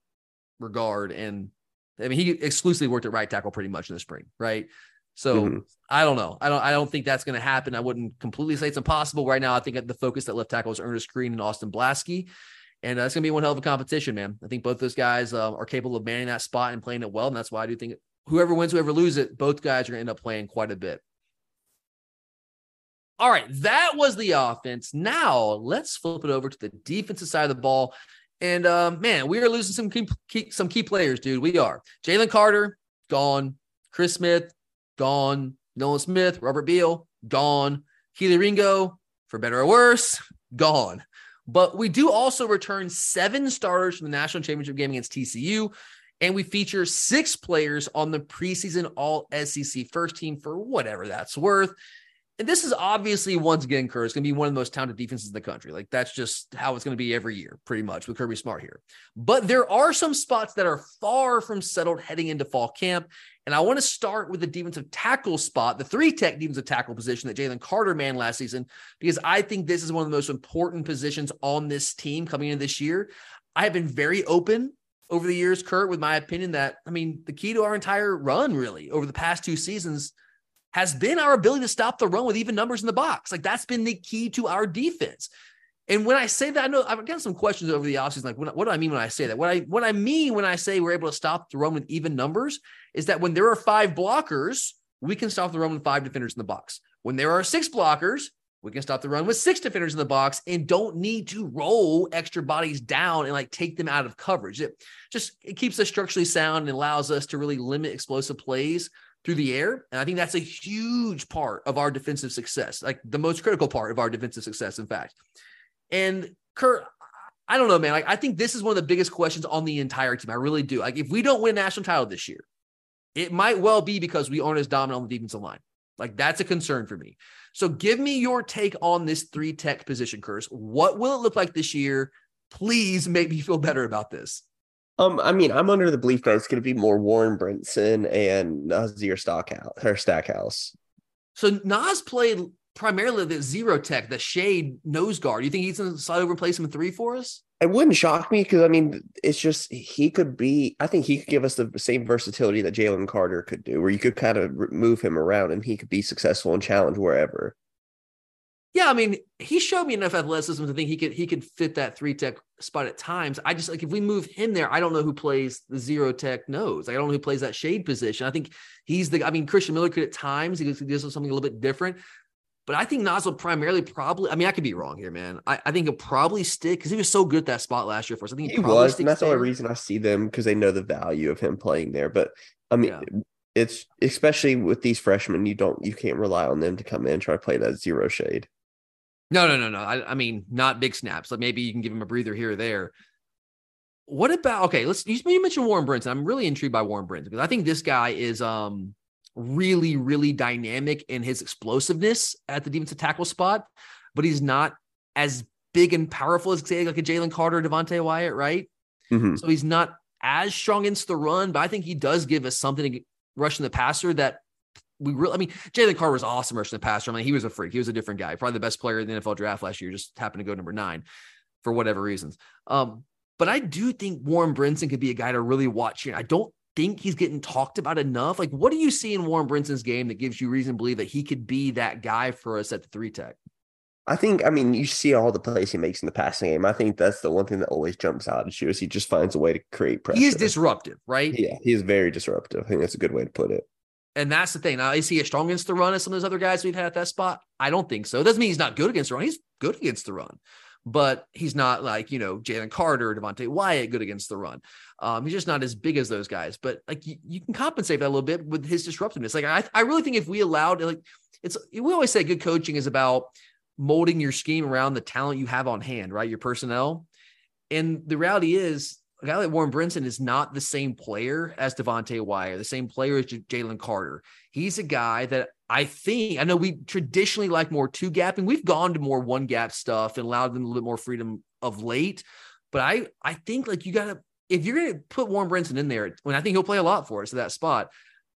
regard. And I mean, he exclusively worked at right tackle pretty much in the spring, right? So mm-hmm. I don't know. I don't. I don't think that's going to happen. I wouldn't completely say it's impossible right now. I think the focus at left tackle is Earnest Greene and Austin Blaske, and that's going to be one hell of a competition, man. I think both those guys uh, are capable of manning that spot and playing it well, and that's why I do think whoever wins, whoever loses it, both guys are going to end up playing quite a bit. All right, that was the offense. Now let's flip it over to the defensive side of the ball. And um, man, we are losing some key, key, some key players, dude. We are. Jalen Carter gone. Chris Smith gone. Nolan Smith, Robert Beal gone. Kelee Ringo, for better or worse, gone. But we do also return seven starters from the national championship game against TCU. And we feature six players on the preseason all SEC first team for whatever that's worth. And this is obviously once again, Kurt, it's going to be one of the most talented defenses in the country. Like that's just how it's going to be every year, pretty much with Kirby Smart here. But there are some spots that are far from settled heading into fall camp. And I want to start with the defensive tackle spot, the three tech defensive tackle position that Jalen Carter manned last season, because I think this is one of the most important positions on this team coming into this year. I have been very open over the years, Kurt, with my opinion that, I mean, the key to our entire run, really, over the past two seasons has been our ability to stop the run with even numbers in the box. Like that's been the key to our defense. And when I say that, I know I've gotten some questions over the offseason. Like, what, what do I mean when I say that? What I what I mean when I say we're able to stop the run with even numbers is that when there are five blockers, we can stop the run with five defenders in the box. When there are six blockers, we can stop the run with six defenders in the box and don't need to roll extra bodies down and like take them out of coverage. It just it keeps us structurally sound and allows us to really limit explosive plays through the air. And I think that's a huge part of our defensive success, like the most critical part of our defensive success, in fact. And Kurt, I don't know, man. Like, I think this is one of the biggest questions on the entire team. I really do. Like, if we don't win national title this year, it might well be because we aren't as dominant on the defensive line. Like, that's a concern for me. So, give me your take on this three tech position, Curtis. What will it look like this year? Please make me feel better about this. Um, I mean, I'm under the belief that it's going to be more Warren Brinson and Nazir Stockhouse or Stackhouse. So Nas played primarily the zero tech, the shade nose guard. You think he's going to slide over and play some three for us? It wouldn't shock me because I mean, it's just he could be. I think he could give us the same versatility that Jalen Carter could do, where you could kind of move him around and he could be successful and challenge wherever. Yeah, I mean, he showed me enough athleticism to think he could he could fit that three tech spot at times. I just like if we move him there, I don't know who plays the zero tech nose. I don't know who plays that shade position. I think he's the. I mean, Christian Miller could at times he could do something a little bit different, but I think Nas will primarily probably. I mean, I could be wrong here, man. I, I think he'll probably stick because he was so good at that spot last year for us. I think he, he was, and that's the only reason I see them because they know the value of him playing there. But I mean. Yeah. It's especially with these freshmen, you don't you can't rely on them to come in and try to play that zero shade. No, no, no, no. I, I, mean, not big snaps. Like maybe you can give him a breather here or there. What about okay? Let's you mentioned Warren Brinson. I'm really intrigued by Warren Brinson because I think this guy is um really, really dynamic in his explosiveness at the defensive tackle spot, but he's not as big and powerful as say like a Jalen Carter, Devonte Wyatt, right? Mm-hmm. So he's not as strong against the run, but I think he does give us something to rushing the passer that we really, I mean, Jalen Carter was awesome rushing the passer. I mean, he was a freak. He was a different guy, probably the best player in the NFL draft last year. Just happened to go number nine for whatever reasons. Um, but I do think Warren Brinson could be a guy to really watch here. I don't think he's getting talked about enough. Like, what do you see in Warren Brinson's game that gives you reason to believe that he could be that guy for us at the three tech? I think, I mean, you see all the plays he makes in the passing game. I think that's the one thing that always jumps out at you is he just finds a way to create pressure. He is disruptive, right? Yeah, he is very disruptive. I think that's a good way to put it. And that's the thing. Now, is he as strong against the run as some of those other guys we've had at that spot? I don't think so. It doesn't mean he's not good against the run. He's good against the run, but he's not like, you know, Jalen Carter, Devonte Wyatt good against the run. Um, he's just not as big as those guys. But like you, you can compensate that a little bit with his disruptiveness. Like I, I really think if we allowed like it's we always say good coaching is about molding your scheme around the talent you have on hand, right? Your personnel. And the reality is a guy like Warren Brinson is not the same player as Devonte Wyatt, the same player as J- Jalen Carter. He's a guy that I think I know we traditionally like more two gapping. We've gone to more one gap stuff and allowed them a little bit more freedom of late. But I I think like you gotta if you're gonna put Warren Brinson in there, when I think he'll play a lot for us at that spot,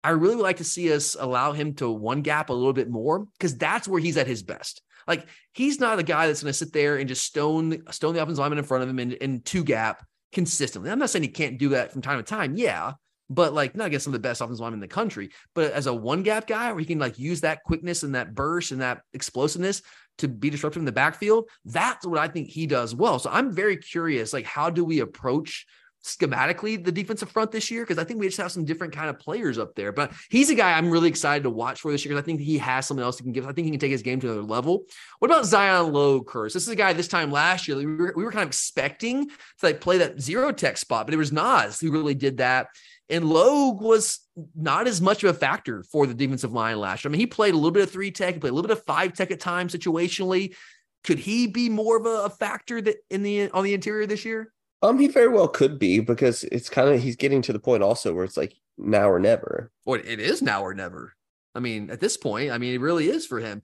I really would like to see us allow him to one gap a little bit more because that's where he's at his best. Like he's not a guy that's going to sit there and just stone stone the offensive lineman in front of him and, and two gap consistently. I'm not saying he can't do that from time to time. Yeah. But like not against some of the best offensive linemen in the country, but as a one gap guy where he can like use that quickness and that burst and that explosiveness to be disruptive in the backfield, that's what I think he does well. So I'm very curious, like how do we approach schematically the defensive front this year because I think we just have some different kind of players up there. But he's a guy I'm really excited to watch for this year because I think he has something else he can give. I think he can take his game to another level. What about Zion Logue, Curse? This is a guy this time last year we were, we were kind of expecting to like play that zero tech spot, but it was Nas who really did that. And Logue was not as much of a factor for the defensive line last year. I mean, he played a little bit of three tech, he played a little bit of five tech at times situationally. Could he be more of a factor that in the on the interior this year? Um, he very well could be because it's kind of he's getting to the point also where it's like now or never. Well, it is now or never. I mean, at this point, I mean, it really is for him.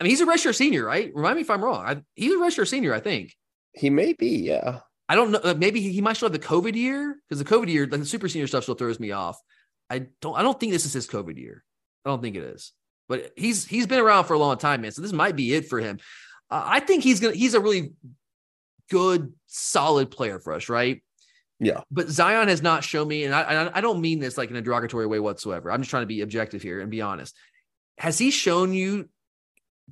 I mean, he's a redshirt senior, right? Remind me if I'm wrong. I, he's a redshirt senior, I think. He may be, yeah. I don't know. Maybe he, he might still have the COVID year because the COVID year, like the super senior stuff, still throws me off. I don't. I don't think this is his COVID year. I don't think it is. But he's he's been around for a long time, man. So this might be it for him. Uh, I think he's gonna. He's a really good, solid player for us, right? Yeah. But Zion has not shown me, and I, I don't mean this like in a derogatory way whatsoever. I'm just trying to be objective here and be honest. Has he shown you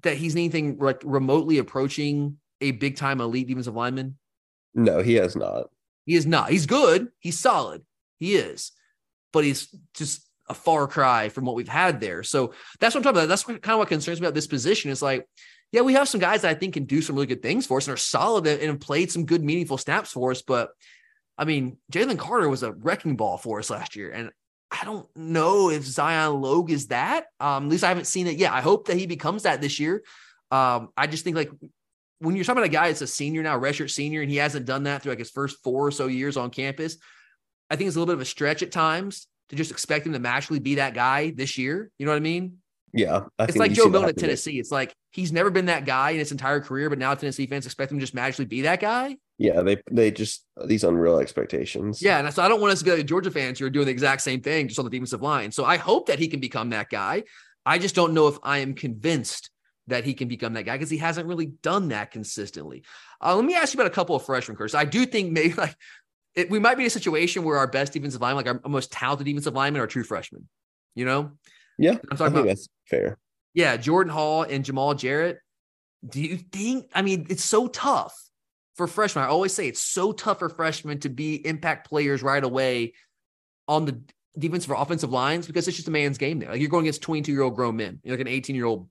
that he's anything like remotely approaching a big time elite defensive lineman? No, he has not. He is not. He's good. He's solid. He is, but he's just a far cry from what we've had there. So that's what I'm talking about. That's what, kind of what concerns me about this position. Is like yeah, we have some guys that I think can do some really good things for us and are solid and have played some good, meaningful snaps for us. But I mean, Jalen Carter was a wrecking ball for us last year. And I don't know if Zion Logue is that. Um, at least I haven't seen it yet. I hope that he becomes that this year. Um, I just think like when you're talking about a guy that's a senior now, redshirt senior, and he hasn't done that through like his first four or so years on campus, I think it's a little bit of a stretch at times to just expect him to magically be that guy this year. You know what I mean? Yeah, I it's like Joe Milton at Tennessee. It's like he's never been that guy in his entire career, but now Tennessee fans expect him to just magically be that guy. Yeah, they they just these unreal expectations. Yeah, and so I don't want us to be like Georgia fans who are doing the exact same thing just on the defensive line. So I hope that he can become that guy. I just don't know if I am convinced that he can become that guy because he hasn't really done that consistently. Uh, let me ask you about a couple of freshmen, Chris. I do think maybe like it, we might be in a situation where our best defensive lineman, like our most talented defensive linemen, are true freshmen. You know? Yeah, I'm talking about that's fair. Yeah, Jordan Hall and Jamaal Jarrett. Do you think? I mean, it's so tough for freshmen. I always say it's so tough for freshmen to be impact players right away on the defensive or offensive lines because it's just a man's game there. Like you're going against 22 year old grown men. You're like an 18 year old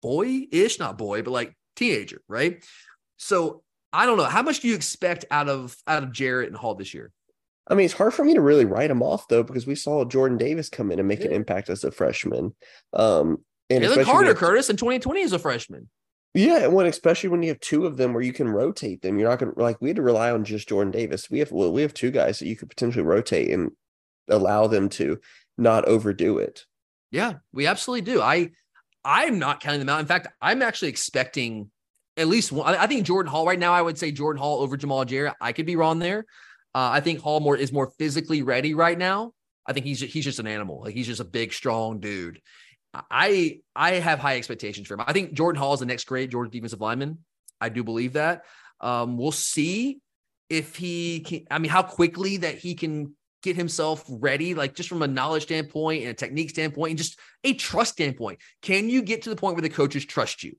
boy ish, not boy, but like teenager, right? So I don't know. How much do you expect out of out of Jarrett and Hall this year? I mean, it's hard for me to really write him off though, because we saw Jordan Davis come in and make yeah. an impact as a freshman. Um, and Jalen Carter, Curtis, in 2020 as a freshman. Yeah, and when especially when you have two of them where you can rotate them, you're not gonna like we had to rely on just Jordan Davis. We have well, we have two guys that you could potentially rotate and allow them to not overdo it. Yeah, we absolutely do. I I'm not counting them out. In fact, I'm actually expecting at least one. I think Jordan Hall right now. I would say Jordan Hall over Jamaal Jarrett. I could be wrong there. Uh, I think Hallmore is more physically ready right now. I think he's he's just an animal. Like he's just a big, strong dude. I I have high expectations for him. I think Jordan Hall is the next great Georgia defensive lineman. I do believe that. Um, we'll see if he can. I mean, how quickly that he can get himself ready, like just from a knowledge standpoint and a technique standpoint, and just a trust standpoint. Can you get to the point where the coaches trust you?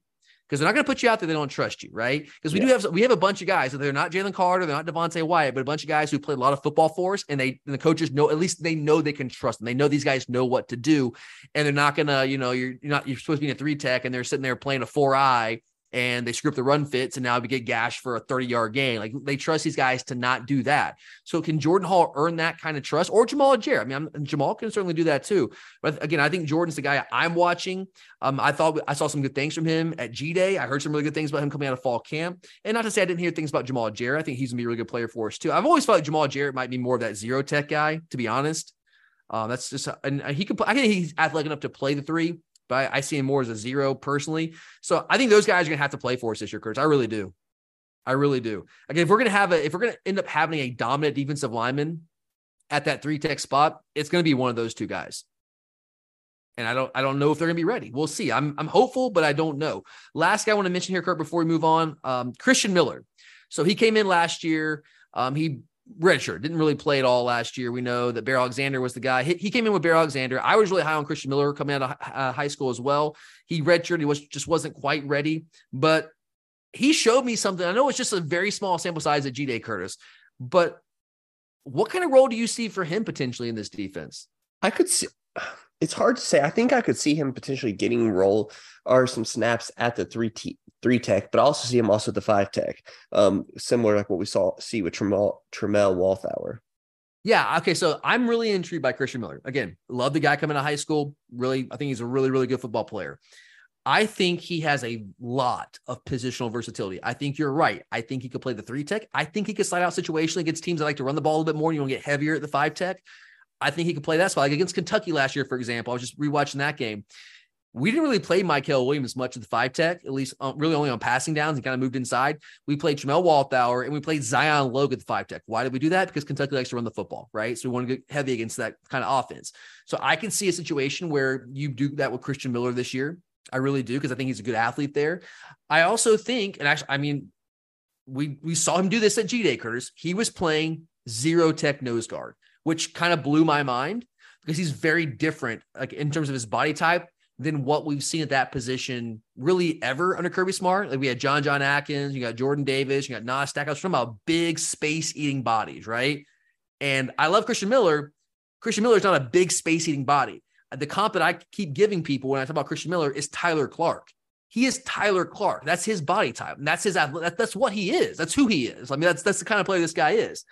Because they're not going to put you out there; they don't trust you, right? Because we yeah. do have we have a bunch of guys. So they're not Jalen Carter, they're not Devonte Wyatt, but a bunch of guys who played a lot of football for us, and they and the coaches know at least they know they can trust them. They know these guys know what to do, and they're not gonna, you know, you're, you're not you're supposed to be in a three tech, and they're sitting there playing a four eye and they screw up the run fits and now we get gashed for a 30 yard gain. Like they trust these guys to not do that. So can Jordan Hall earn that kind of trust or Jamaal Jarrett? I mean, I'm, Jamal can certainly do that too. But again, I think Jordan's the guy I'm watching. Um, I thought I saw some good things from him at G Day. I heard some really good things about him coming out of fall camp. And not to say I didn't hear things about Jamaal Jarrett. I think he's gonna be a really good player for us too. I've always felt like Jamal Jarrett might be more of that zero tech guy, to be honest. Um, that's just and he could. I think he's athletic enough to play the three but I, I see him more as a zero personally. So I think those guys are going to have to play for us this year, Curtis. I really do. I really do. Again, if we're going to have a, if we're going to end up having a dominant defensive lineman at that three tech spot, it's going to be one of those two guys. And I don't, I don't know if they're going to be ready. We'll see. I'm, I'm hopeful, but I don't know. Last guy I want to mention here, Kurt, before we move on, um, Christian Miller. So he came in last year. Um, he redshirt, didn't really play at all last year. We know that Bear Alexander was the guy. He, he, came in with Bear Alexander. I was really high on Christian Miller coming out of uh, high school as well. He redshirted, he was just wasn't quite ready, but he showed me something. I know it's just a very small sample size at G Day Curtis, but what kind of role do you see for him potentially in this defense? I could see it's hard to say. I think I could see him potentially getting role or some snaps at the three t- three tech, but I also see him also at the five tech, um, similar like what we saw see with Tramel Tramel Walthour. Yeah. Okay. So I'm really intrigued by Christian Miller. Again, love the guy coming to high school. Really, I think he's a really, really good football player. I think he has a lot of positional versatility. I think you're right. I think he could play the three tech. I think he could slide out situationally against teams that like to run the ball a little bit more. And you want to get heavier at the five tech. I think he could play that spot. Like against Kentucky last year, for example, I was just rewatching that game we didn't really play Mykel Williams much at the five tech, at least uh, really only on passing downs. He kind of moved inside. We played Tramel Walthour and we played Zion Logue at the five tech. Why did we do that? Because Kentucky likes to run the football, right? So we want to get heavy against that kind of offense. So I can see a situation where you do that with Christian Miller this year. I really do because I think he's a good athlete there. I also think, and actually, I mean, we we saw him do this at G Day, Curtis. He was playing zero tech nose guard, which kind of blew my mind because he's very different, like in terms of his body type than what we've seen at that position really ever under Kirby Smart. Like we had John John Atkins, you got Jordan Davis, you got Nas Stackhouse from a big space eating bodies, right? And I love Christian Miller. Christian Miller is not a big space eating body. The comp that I keep giving people when I talk about Christian Miller is Tyler Clark. He is Tyler Clark. That's his body type. And that's his that's what he is. That's who he is. I mean, that's that's the kind of player this guy is.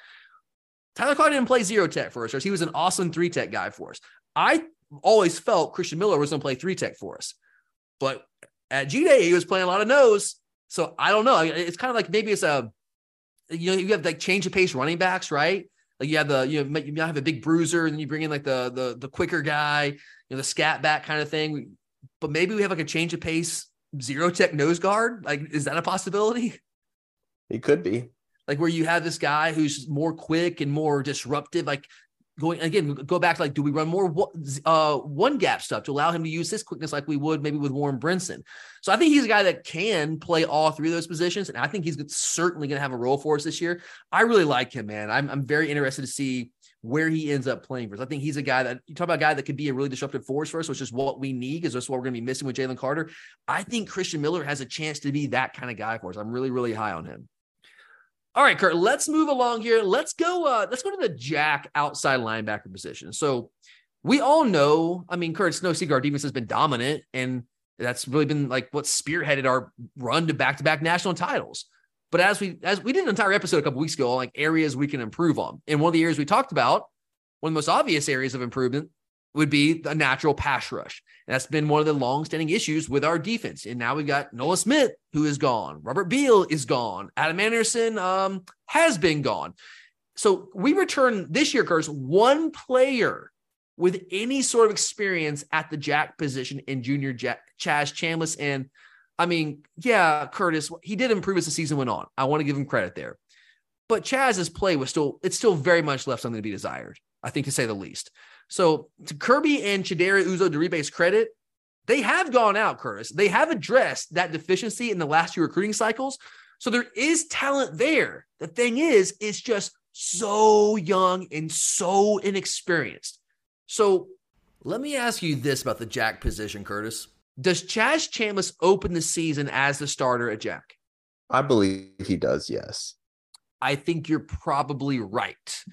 Tyler Clark didn't play zero tech for us. He was an awesome three tech guy for us. I always felt Christian Miller was going to play three tech for us. But at G Day, he was playing a lot of nose. So I don't know. It's kind of like maybe it's a, you know, you have like change of pace running backs, right? Like you have the you know you have a big bruiser, and then you bring in like the the the quicker guy, you know, the scat back kind of thing. But maybe we have like a change of pace zero tech nose guard. Like, is that a possibility? It could be like where you have this guy who's more quick and more disruptive. Like going again, go back like, do we run more uh, one gap stuff to allow him to use his quickness like we would maybe with Warren Brinson? So I think he's a guy that can play all three of those positions, and I think he's certainly going to have a role for us this year. I really like him, man. I'm I'm very interested to see where he ends up playing for us. I think he's a guy that you talk about a guy that could be a really disruptive force for us, which is what we need because that's what we're going to be missing with Jalen Carter. I think Christian Miller has a chance to be that kind of guy for us. I'm really, really high on him. All right, Kurt, let's move along here. Let's go, uh, let's go to the jack outside linebacker position. So we all know, I mean, Kurt, no secret our defense has been dominant, and that's really been like what spearheaded our run to back-to-back national titles. But as we as we did an entire episode a couple weeks ago, like areas we can improve on. And one of the areas we talked about, one of the most obvious areas of improvement would be a natural pass rush. And that's been one of the long-standing issues with our defense. And now we've got Nolan Smith, who is gone. Robert Beal is gone. Adam Anderson um, has been gone. So we return this year, Curtis, one player with any sort of experience at the jack position in junior Chaz Chambliss. And I mean, yeah, Curtis, he did improve as the season went on. I want to give him credit there. But Chaz's play was still, it's still very much left something to be desired, I think, to say the least. So to Kirby and Chidera Uzo-Diribe's credit, they have gone out, Curtis. They have addressed that deficiency in the last two recruiting cycles. So there is talent there. The thing is, it's just so young and so inexperienced. So let me ask you this about the Jack position, Curtis. Does Chaz Chambliss open the season as the starter at Jack? I believe he does, yes. I think you're probably right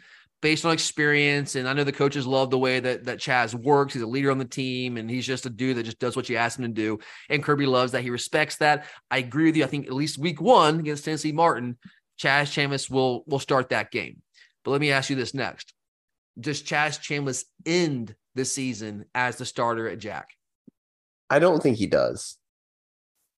based on experience. And I know the coaches love the way that that Chaz works. He's a leader on the team, and he's just a dude that just does what you ask him to do. And Kirby loves that. He respects that. I agree with you. I think at least week one against Tennessee Martin, Chaz Chambliss will will start that game. But let me ask you this next: Does Chaz Chambliss end the season as the starter at Jack? I don't think he does.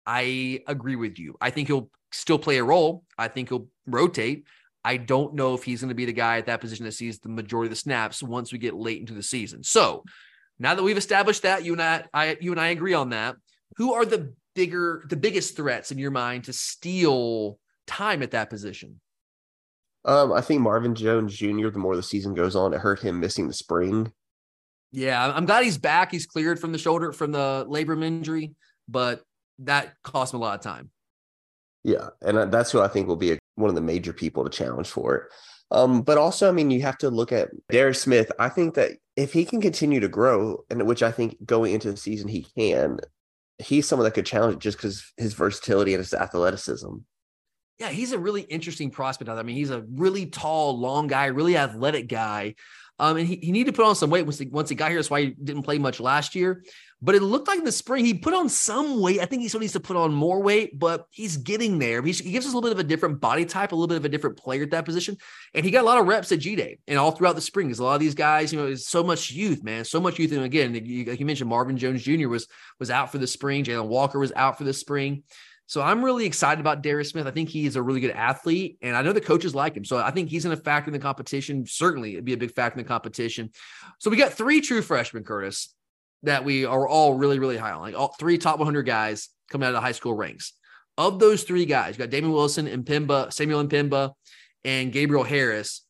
I agree with you. I think he'll still play a role. I think he'll rotate. I don't know if he's going to be the guy at that position that sees the majority of the snaps once we get late into the season. So now that we've established that, you and I, I you and I agree on that. Who are the bigger, the biggest threats in your mind to steal time at that position? Um, I think Marvin Jones Jr. The more the season goes on, it hurt him missing the spring. Yeah, I'm glad he's back. He's cleared from the shoulder from the labrum injury, but that cost him a lot of time. Yeah, and that's who I think will be a one of the major people to challenge for it. Um, but also, I mean, you have to look at Darris Smith. I think that if he can continue to grow, and which I think going into the season he can, he's someone that could challenge just because his versatility and his athleticism. Yeah, he's a really interesting prospect. I mean, he's a really tall, long guy, really athletic guy. Um, and he, he needed to put on some weight once he, once he got here. That's why he didn't play much last year. But it looked like in the spring he put on some weight. I think he still needs to put on more weight, but he's getting there. He, he gives us a little bit of a different body type, a little bit of a different player at that position. And he got a lot of reps at G Day and all throughout the spring. Because a lot of these guys, you know, is so much youth, man, so much youth. And again, you, like you mentioned, Marvin Jones Jr. was was out for the spring. Jalen Walker was out for the spring. So I'm really excited about Darris Smith. I think he's a really good athlete, and I know the coaches like him. So I think he's going to factor in the competition. Certainly, it'd be a big factor in the competition. So we got three true freshmen, Curtis, that we are all really, really high on. Like all three top 100 guys coming out of the high school ranks. Of those three guys, you got Damon Wilson and M'Pemba, Samuel M'Pemba, and Gabriel Harris.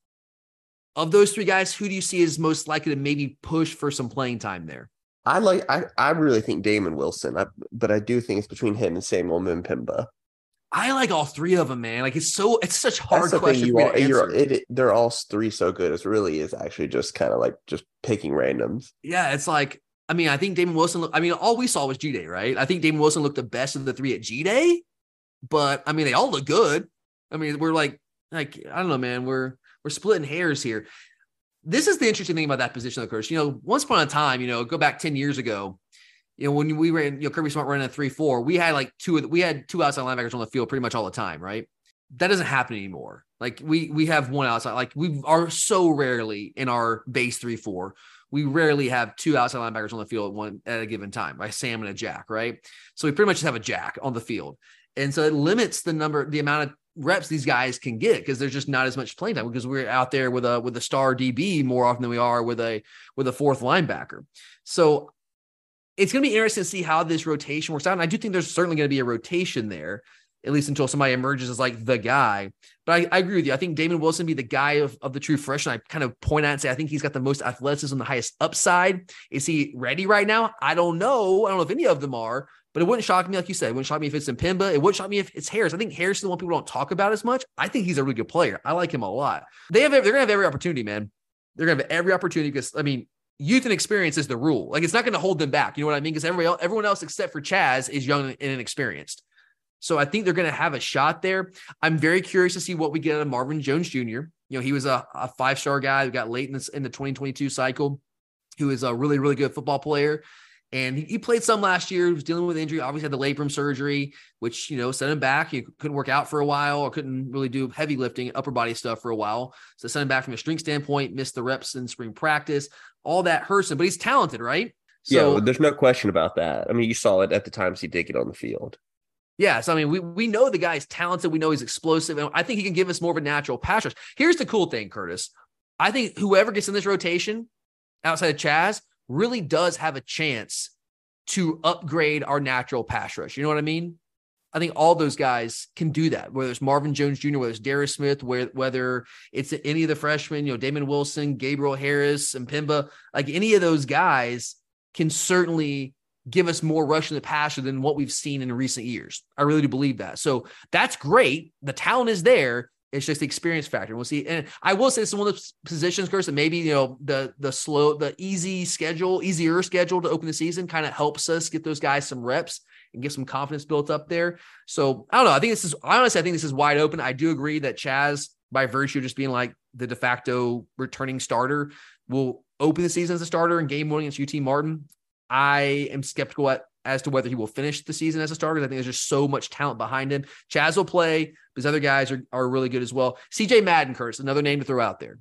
Of those three guys, who do you see is most likely to maybe push for some playing time there? I like I, I really think Damon Wilson, I, but I do think it's between him and Samuel M'Pemba. I like all three of them, man. Like it's so it's such hard That's question. You you're, it, it, they're all three so good. It really is actually just kind of like just picking randoms. Yeah, it's like I mean, I think Damon Wilson. I mean, all we saw was G Day, right? I think Damon Wilson looked the best of the three at G Day, but I mean, they all look good. I mean, we're like, like I don't know, man. We're we're splitting hairs here this is the interesting thing about that position, of course. You know, once upon a time, you know, go back 10 years ago, you know, when we ran, you know, Kirby Smart running a three, four, we had like two of the, we had two outside linebackers on the field pretty much all the time, right? That doesn't happen anymore. Like we we have one outside, like we are so rarely in our base three, four. We rarely have two outside linebackers on the field at one at a given time, right? Sam and a Jack, right? So we pretty much just have a Jack on the field. And so it limits the number, the amount of reps these guys can get because there's just not as much playing time because we're out there with a with a star DB more often than we are with a with a fourth linebacker. So it's going to be interesting to see how this rotation works out. And I do think there's certainly going to be a rotation there, at least until somebody emerges as like the guy. But I, I agree with you. I think Damon Wilson be the guy of, of the true freshman. I kind of point out and say I think he's got the most athleticism, the highest upside. Is he ready right now? I don't know. I don't know if any of them are, but it wouldn't shock me, like you said, it wouldn't shock me if it's M'Pemba. It wouldn't shock me if it's Harris. I think Harris is the one people don't talk about as much. I think he's a really good player. I like him a lot. They have they're gonna have every opportunity, man. They're gonna have every opportunity because I mean, youth and experience is the rule. Like it's not gonna hold them back. You know what I mean? Because everybody else, everyone else except for Chaz is young and inexperienced. So I think they're to have a shot there. I'm very curious to see what we get out of Marvin Jones Jr. You know, he was a, a five star guy who got late in, this, in the 2022 cycle, who is a really, really good football player. And he, he, played some last year. He was dealing with injury. Obviously, had the labrum surgery, which you know sent him back. He couldn't work out for a while, or couldn't really do heavy lifting, upper body stuff for a while. So sent him back from a strength standpoint. Missed the reps in spring practice. All that hurts him, but he's talented, right? So, yeah, there's no question about that. I mean, you saw it at the times he did get on the field. Yeah, so I mean, we we know the guy's talented. We know he's explosive, and I think he can give us more of a natural pass rush. Here's the cool thing, Curtis. I think whoever gets in this rotation outside of Chaz really does have a chance to upgrade our natural pass rush. You know what I mean? I think all those guys can do that. Whether it's Marvin Jones Jr., whether it's Darris Smith, whether it's any of the freshmen, you know, Damon Wilson, Gabriel Harris, and M'Pemba, like any of those guys can certainly give us more rush in the passer than what we've seen in recent years. I really do believe that. So that's great. The talent is there. It's just the experience factor. We'll see. And I will say it's one of those positions, Chris, that maybe you know the the slow, the easy schedule, easier schedule to open the season kind of helps us get those guys some reps and get some confidence built up there. So I don't know. I think this is honestly, I think this is wide open. I do agree that Chaz, by virtue of just being like the de facto returning starter, will open the season as a starter in game one against UT Martin. I am skeptical at, as to whether he will finish the season as a starter. I think there's just so much talent behind him. Chaz will play, but other guys are, are really good as well. CJ Madden, Curse, another name to throw out there.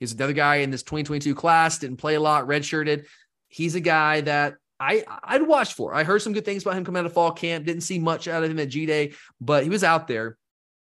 He's another guy in this 2022 class, didn't play a lot, redshirted. He's a guy that I I'd watch for. I heard some good things about him coming out of fall camp. Didn't see much out of him at G Day, but he was out there.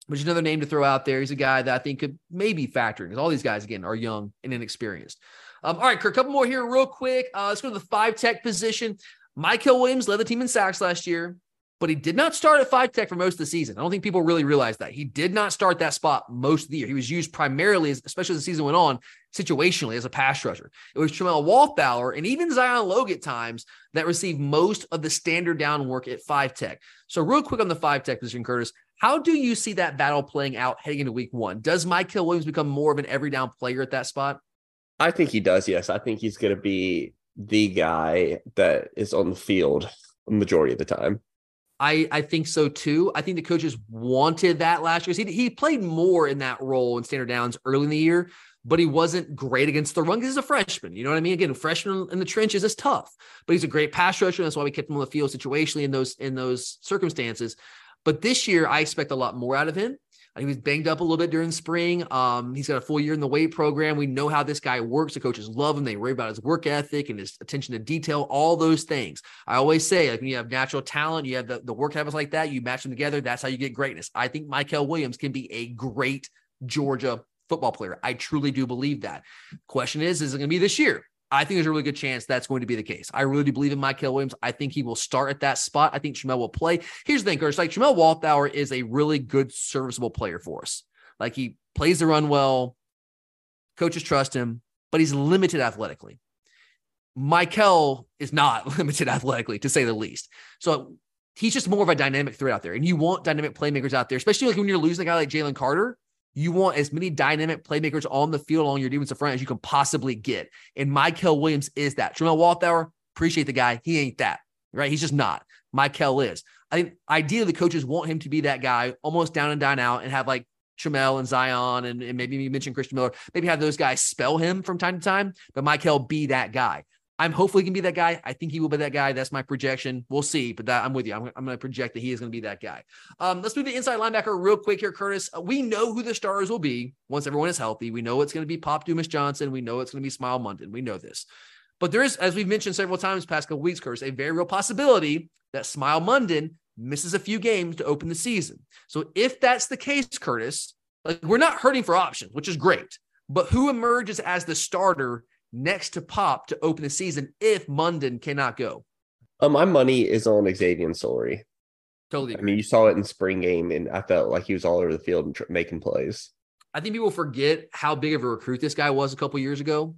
Which is another name to throw out there. He's a guy that I think could maybe factor in because all these guys again are young and inexperienced. Um, all right, Kirk, a couple more here, real quick. Uh, let's go to the five tech position. Mykel Williams led the team in sacks last year, but he did not start at five tech for most of the season. I don't think people really realize that. He did not start that spot most of the year. He was used primarily, especially as the season went on, situationally as a pass rusher. It was Tramel Walthour and even Zion Logue at times that received most of the standard down work at five tech. So, real quick on the five tech position, Curtis, how do you see that battle playing out heading into week one? Does Mykel Williams become more of an every down player at that spot? I think he does. Yes, I think he's going to be the guy that is on the field majority of the time. I, I think so too. I think the coaches wanted that last year. He, he played more in that role in standard downs early in the year, but he wasn't great against the run because he's a freshman. You know what I mean? Again, freshman in the trenches is tough, but he's a great pass rusher. That's why we kept him on the field situationally in those in those circumstances. But this year, I expect a lot more out of him. He was banged up a little bit during spring. Um, he's got a full year in the weight program. We know how this guy works. The coaches love him. They rave about his work ethic and his attention to detail, all those things. I always say, like when you have natural talent, you have the, the work habits like that, you match them together. That's how you get greatness. I think Mykel Williams can be a great Georgia football player. I truly do believe that. Question is, is it going to be this year? I think there's a really good chance that's going to be the case. I really do believe in Mykel Williams. I think he will start at that spot. I think Tramel will play. Here's the thing, Curtis. Like Tramel Walthour is a really good, serviceable player for us. Like he plays the run well. Coaches trust him, but he's limited athletically. Mykel is not limited athletically, to say the least. So he's just more of a dynamic threat out there. And you want dynamic playmakers out there, especially like when you're losing a guy like Jalen Carter you want as many dynamic playmakers on the field on your defensive front as you can possibly get. And Mykel Williams is that. Tramel Walthour, appreciate the guy. He ain't that, right? He's just not. Mykel is. I think ideally the coaches want him to be that guy, almost down and down out, and have like Tramel and Zion, and, and maybe you mentioned Christian Miller, maybe have those guys spell him from time to time, but Mykel be that guy. I'm hopefully can be that guy. I think he will be that guy. That's my projection. We'll see, but that I'm with you. I'm, I'm going to project that he is going to be that guy. Um, let's move to inside linebacker real quick here, Curtis. Uh, we know who the stars will be once everyone is healthy. We know it's going to be Pop Dumas Johnson. We know it's going to be Smael Mondon. We know this, but there is, as we've mentioned several times past couple weeks, Curtis, a very real possibility that Smael Mondon misses a few games to open the season. So if that's the case, Curtis, like we're not hurting for options, which is great. But who emerges as the starter next to Pop to open the season if Mondon cannot go? Uh, my money is on Xavian Sorey. Totally. I mean, you saw it in spring game, and I felt like he was all over the field and tr- making plays. I think people forget how big of a recruit this guy was a couple years ago.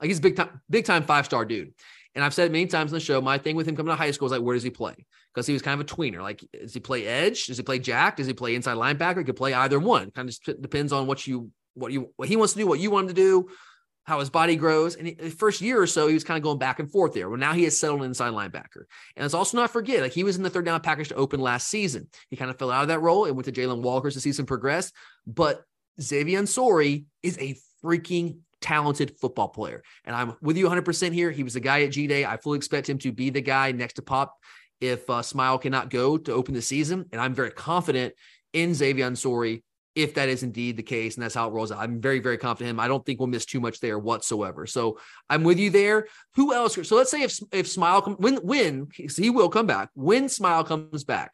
Like he's a big time, big time five star dude. And I've said many times in the show. My thing with him coming to high school is like, where does he play? Because he was kind of a tweener. Like, does he play edge? Does he play jack? Does he play inside linebacker? He could play either one. Kind of depends on what you what you what he wants to do, what you want him to do, how his body grows. And the first year or so, he was kind of going back and forth there. Well, now he has settled inside linebacker. And let's also not forget, like he was in the third down package to open last season. He kind of fell out of that role and went to Jalen Walker as the season progressed. But Xavian Sorey is a freaking talented football player. And I'm with you 100% here. He was the guy at G Day. I fully expect him to be the guy next to Pop if uh, Smael cannot go to open the season. And I'm very confident in Xavian Sorey if that is indeed the case and that's how it rolls out. I'm very, very confident in him. I don't think we'll miss too much there whatsoever. So I'm with you there. Who else? So let's say if if Smael come, when when he will come back when Smael comes back.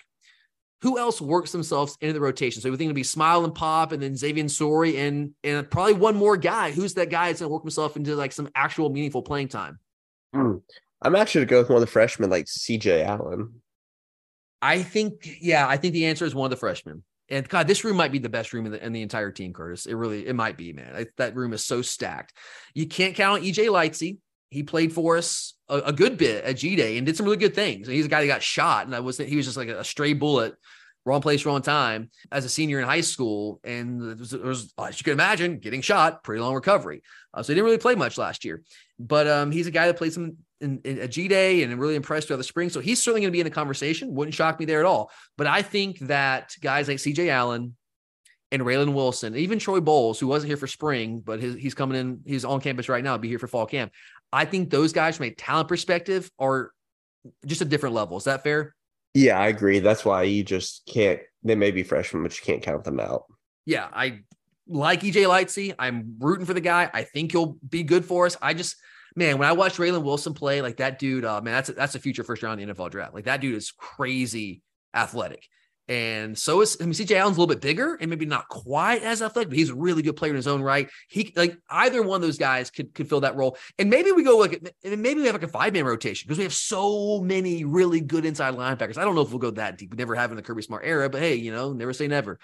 Who else works themselves into the rotation? So we think it'll be Smael and Pop, and then Xavian Sorey, and and probably one more guy. Who's that guy that's going to work himself into like some actual meaningful playing time? Mm. I'm actually going to go with one of the freshmen, like CJ Allen. I think, yeah, I think the answer is one of the freshmen. And God, this room might be the best room in the, in the entire team, Curtis. It really, it might be, man. That room is so stacked. You can't count on EJ Lightsey. He played for us a, a good bit at G Day and did some really good things. And he's a guy that got shot, and I was he was just like a stray bullet, wrong place, wrong time as a senior in high school. And it was, it was as you can imagine, getting shot, pretty long recovery. Uh, so he didn't really play much last year. But um, he's a guy that played some in, in a G Day and really impressed throughout the spring. So he's certainly going to be in the conversation. Wouldn't shock me there at all. But I think that guys like CJ Allen and Raylen Wilson, even Troy Bowles, who wasn't here for spring, but his, he's coming in, he's on campus right now, be here for fall camp. I think those guys from a talent perspective are just a different level. Is that fair? Yeah, I agree. That's why you just can't, they may be freshmen, but you can't count them out. Yeah, I like EJ Lightsey. I'm rooting for the guy. I think he'll be good for us. I just, man, when I watched Raylen Wilson play, like that dude, uh, man, that's a, that's a future first round in the NFL draft. Like that dude is crazy athletic. And so is I mean, CJ Allen's a little bit bigger and maybe not quite as athletic, but he's a really good player in his own right. He like either one of those guys could could fill that role. And maybe we go like maybe we have like a five man rotation because we have so many really good inside linebackers. I don't know if we'll go that deep. We never have in the Kirby Smart era, but hey, you know, never say never.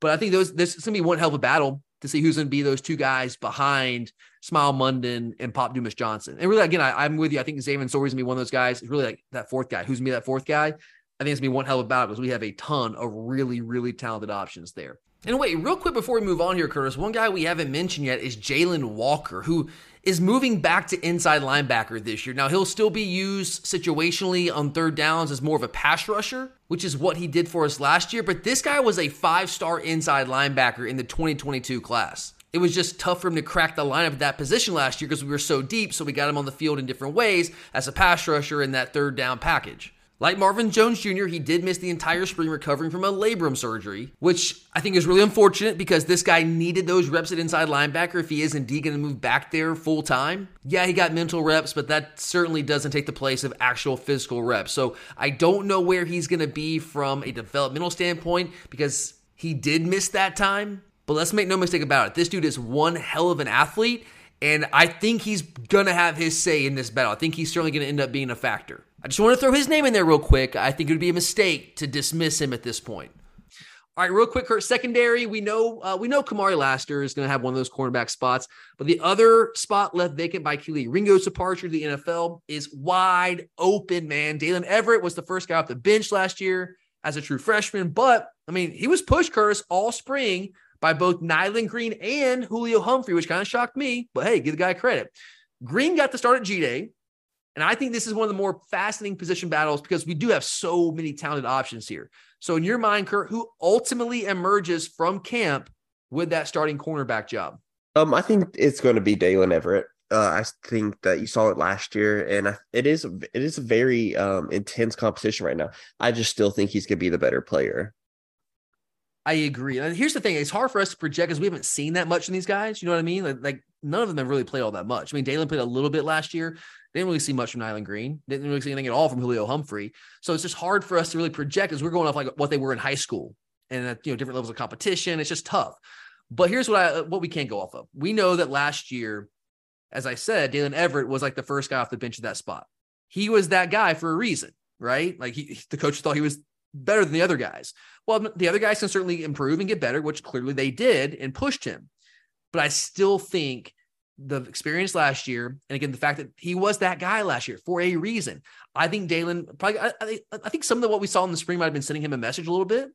But I think those this is gonna be one hell of a battle to see who's gonna be those two guys behind Smael Mondon, and Pop Dumas Johnson. And really, again, I, am with you. I think Xavian Sorey's gonna be one of those guys. It's really like that fourth guy. Who's gonna be that fourth guy? I think it's gonna be one hell of a battle because we have a ton of really, really talented options there. And wait, real quick before we move on here, Curtis, one guy we haven't mentioned yet is Jalen Walker, who is moving back to inside linebacker this year. Now, he'll still be used situationally on third downs as more of a pass rusher, which is what he did for us last year. But this guy was a five star inside linebacker in the 2022 class. It was just tough for him to crack the lineup at that position last year because we were so deep. So we got him on the field in different ways as a pass rusher in that third down package. Like Marvin Jones Jr., he did miss the entire spring recovering from a labrum surgery, which I think is really unfortunate because this guy needed those reps at inside linebacker if he is indeed going to move back there full time. Yeah, he got mental reps, but that certainly doesn't take the place of actual physical reps. So I don't know where he's going to be from a developmental standpoint because he did miss that time. But let's make no mistake about it. This dude is one hell of an athlete, and I think he's going to have his say in this battle. I think he's certainly going to end up being a factor. I just want to throw his name in there real quick. I think it would be a mistake to dismiss him at this point. All right, real quick, Kurt. Secondary, we know uh, we know Kamari Lassiter is going to have one of those cornerback spots, but the other spot left vacant by Kelee Ringo's departure to the NFL is wide open. Man, Daylen Everette was the first guy off the bench last year as a true freshman, but I mean, he was pushed, Curtis, all spring by both Nyland Green and Julian Humphrey, which kind of shocked me. But hey, give the guy credit. Green got the start at G Day. And I think this is one of the more fascinating position battles because we do have so many talented options here. So, in your mind, Kurt, who ultimately emerges from camp with that starting cornerback job? Um, I think it's going to be Daylen Everette. Uh, I think that you saw it last year, and it is it is a very um, intense competition right now. I just still think he's going to be the better player. I agree. And here's the thing: it's hard for us to project because we haven't seen that much in these guys. You know what I mean? Like, like none of them have really played all that much. I mean, Daylen played a little bit last year. Didn't really see much from Nyland Green. Didn't really see anything at all from Julian Humphrey. So it's just hard for us to really project as we're going off like what they were in high school and at you know different levels of competition. It's just tough. But here's what I what we can't go off of. We know that last year, as I said, Daylen Everette was like the first guy off the bench at that spot. He was that guy for a reason, right? Like he, the coach thought he was better than the other guys. Well, the other guys can certainly improve and get better, which clearly they did and pushed him. But I still think the experience last year, and again, the fact that he was that guy last year for a reason. I think Daylen probably, I, I, I think some of what we saw in the spring might have been sending him a message a little bit.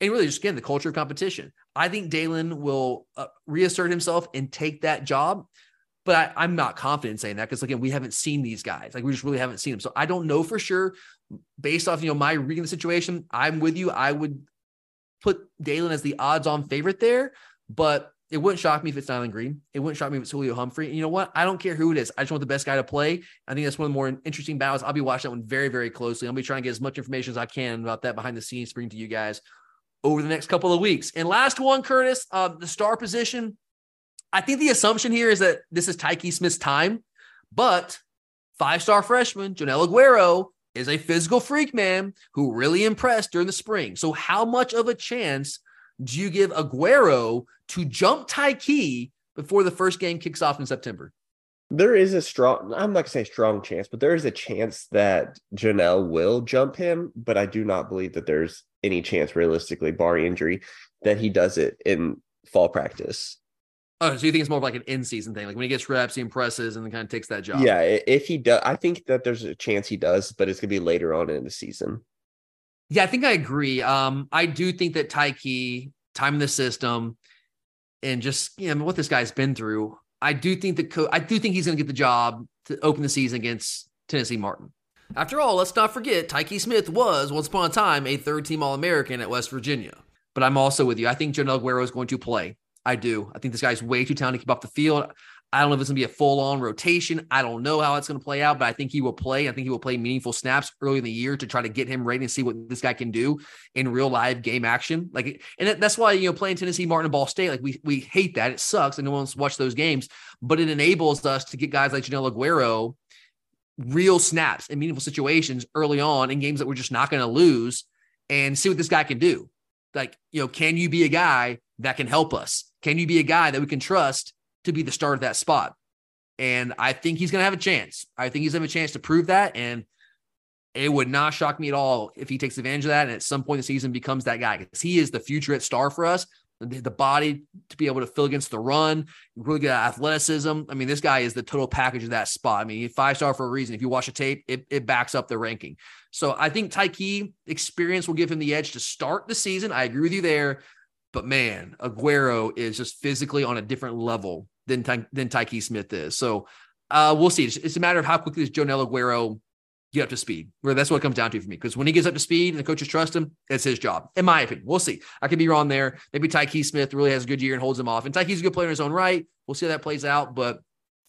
And really, just again, the culture of competition. I think Daylen will uh, reassert himself and take that job. But I, am not confident in saying that because again, we haven't seen these guys. Like we just really haven't seen them. So I don't know for sure. Based off, you know, my reading the situation, I'm with you. I would put Daylen as the odds-on favorite there, but it wouldn't shock me if it's Nyland Green. It wouldn't shock me if it's Julian Humphrey. And you know what? I don't care who it is. I just want the best guy to play. I think that's one of the more interesting battles. I'll be watching that one very, very closely. I'll be trying to get as much information as I can about that behind the scenes, bring to you guys over the next couple of weeks. And last one, Curtis, uh, the star position. I think the assumption here is that this is Tykee Smith's time, but five-star freshman Joenel Aguero is a physical freak man who really impressed during the spring. So how much of a chance do you give Aguero to jump Tyke before the first game kicks off in September? There is a strong, I'm not to say strong chance, but there is a chance that Joenel will jump him. But I do not believe that there's any chance realistically, bar injury, that he does it in fall practice. Oh, so you think it's more of like an in-season thing? Like when he gets reps, he impresses and then kind of takes that job. Yeah, if he does, I think that there's a chance he does, but it's gonna be later on in the season. Yeah, I think I agree. Um, I do think that Tyke, time in the system, and just you know what this guy's been through. I do think that co- I do think he's going to get the job to open the season against Tennessee Martin. After all, let's not forget Tykee Smith was once upon a time a third team All American at West Virginia. But I'm also with you. I think Joenel Aguero is going to play. I do. I think this guy's way too talented to keep off the field. I don't know if it's going to be a full on rotation. I don't know how it's going to play out, but I think he will play. I think he will play meaningful snaps early in the year to try to get him ready and see what this guy can do in real live game action. Like, and that's why, you know, playing Tennessee Martin and Ball State, like we, we hate that. It sucks and no one's watched those games, but it enables us to get guys like Joenel Aguero real snaps in meaningful situations early on in games that we're just not going to lose and see what this guy can do. Like, you know, can you be a guy that can help us? Can you be a guy that we can trust to be the start of that spot? And I think he's going to have a chance. I think he's going to have a chance to prove that. And it would not shock me at all if he takes advantage of that and at some point in the season becomes that guy because he is the future at star for us the body to be able to fill against the run, really good athleticism. I mean, this guy is the total package of that spot. I mean, five star for a reason. If you watch the tape, it, it backs up the ranking. So I think Tyke experience will give him the edge to start the season. I agree with you there. But man, Aguero is just physically on a different level than, than Tykee Smith is. So uh, we'll see. It's, it's, a matter of how quickly does Joenel Aguero get up to speed. Where that's what it comes down to for me. Because when he gets up to speed and the coaches trust him, it's his job. In my opinion, we'll see. I could be wrong there. Maybe Tykee Smith really has a good year and holds him off. And Tyke's a good player in his own right. We'll see how that plays out. But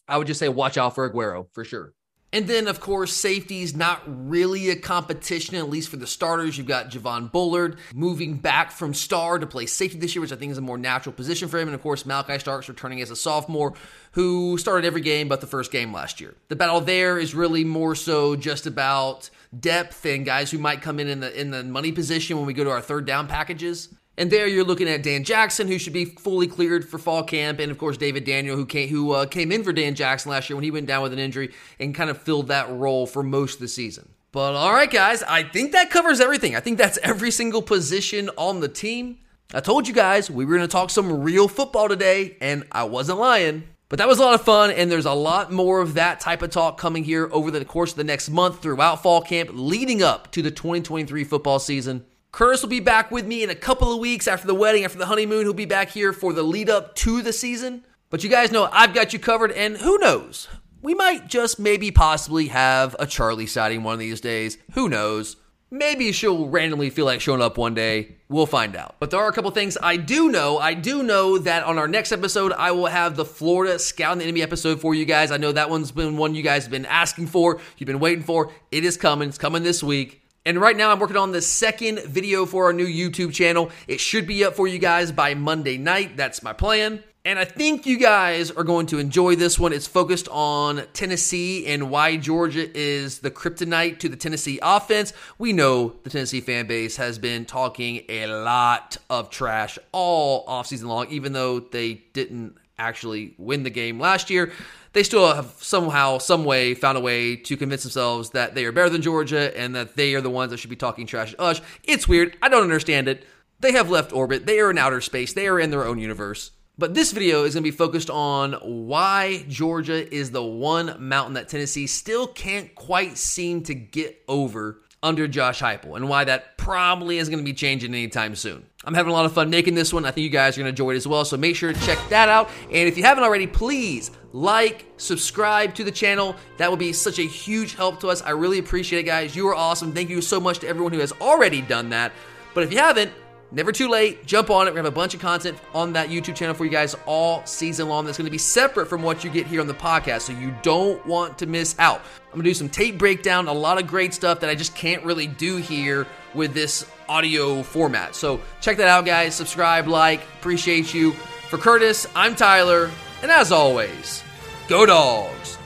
I would just say watch out for Aguero for sure. And then, of course, safety is not really a competition, at least for the starters. You've got Javon Bullard moving back from star to play safety this year, which I think is a more natural position for him. And of course, Malaki Starks returning as a sophomore who started every game but the first game last year. The battle there is really more so just about depth and guys who might come in in the in the money position when we go to our third down packages. And there you're looking at Dan Jackson, who should be fully cleared for fall camp, and of course David Daniel, who came who uh, came in for Dan Jackson last year when he went down with an injury and kind of filled that role for most of the season. But all right, guys, I think that covers everything. I think that's every single position on the team. I told you guys we were going to talk some real football today, and I wasn't lying. But that was a lot of fun, and there's a lot more of that type of talk coming here over the course of the next month throughout fall camp, leading up to the 2023 football season. Curtis will be back with me in a couple of weeks after the wedding, after the honeymoon. He'll be back here for the lead up to the season. But you guys know I've got you covered, and who knows? We might just maybe possibly have a Charlie sighting one of these days. Who knows? Maybe she'll randomly feel like showing up one day. We'll find out. But there are a couple things I do know. I do know that on our next episode, I will have the Florida Scouting the Enemy episode for you guys. I know that one's been one you guys have been asking for, you've been waiting for. It is coming. It's coming this week. And right now, I'm working on the second video for our new YouTube channel. It should be up for you guys by Monday night. That's my plan. And I think you guys are going to enjoy this one. It's focused on Tennessee and why Georgia is the kryptonite to the Tennessee offense. We know the Tennessee fan base has been talking a lot of trash all offseason long, even though they didn't actually win the game last year. They still have somehow, some way, found a way to convince themselves that they are better than Georgia and that they are the ones that should be talking trash us. It's weird. I don't understand it. They have left orbit. They are in outer space. They are in their own universe. But this video is going to be focused on why Georgia is the one mountain that Tennessee still can't quite seem to get over under Josh Heupel and why that probably isn't going to be changing anytime soon. I'm having a lot of fun making this one. I think you guys are going to enjoy it as well. So make sure to check that out. And if you haven't already, please like, subscribe to the channel. That would be such a huge help to us. I really appreciate it, guys. You are awesome. Thank you so much to everyone who has already done that. But if you haven't, Never too late. Jump on it. To have a bunch of content on that YouTube channel for you guys all season long that's going to be separate from what you get here on the podcast. So you don't want to miss out. I'm going to do some tape breakdown, a lot of great stuff that I just can't really do here with this audio format. So check that out, guys. Subscribe, like, appreciate you. For Curtis, I'm Tyler. And as always, go dogs.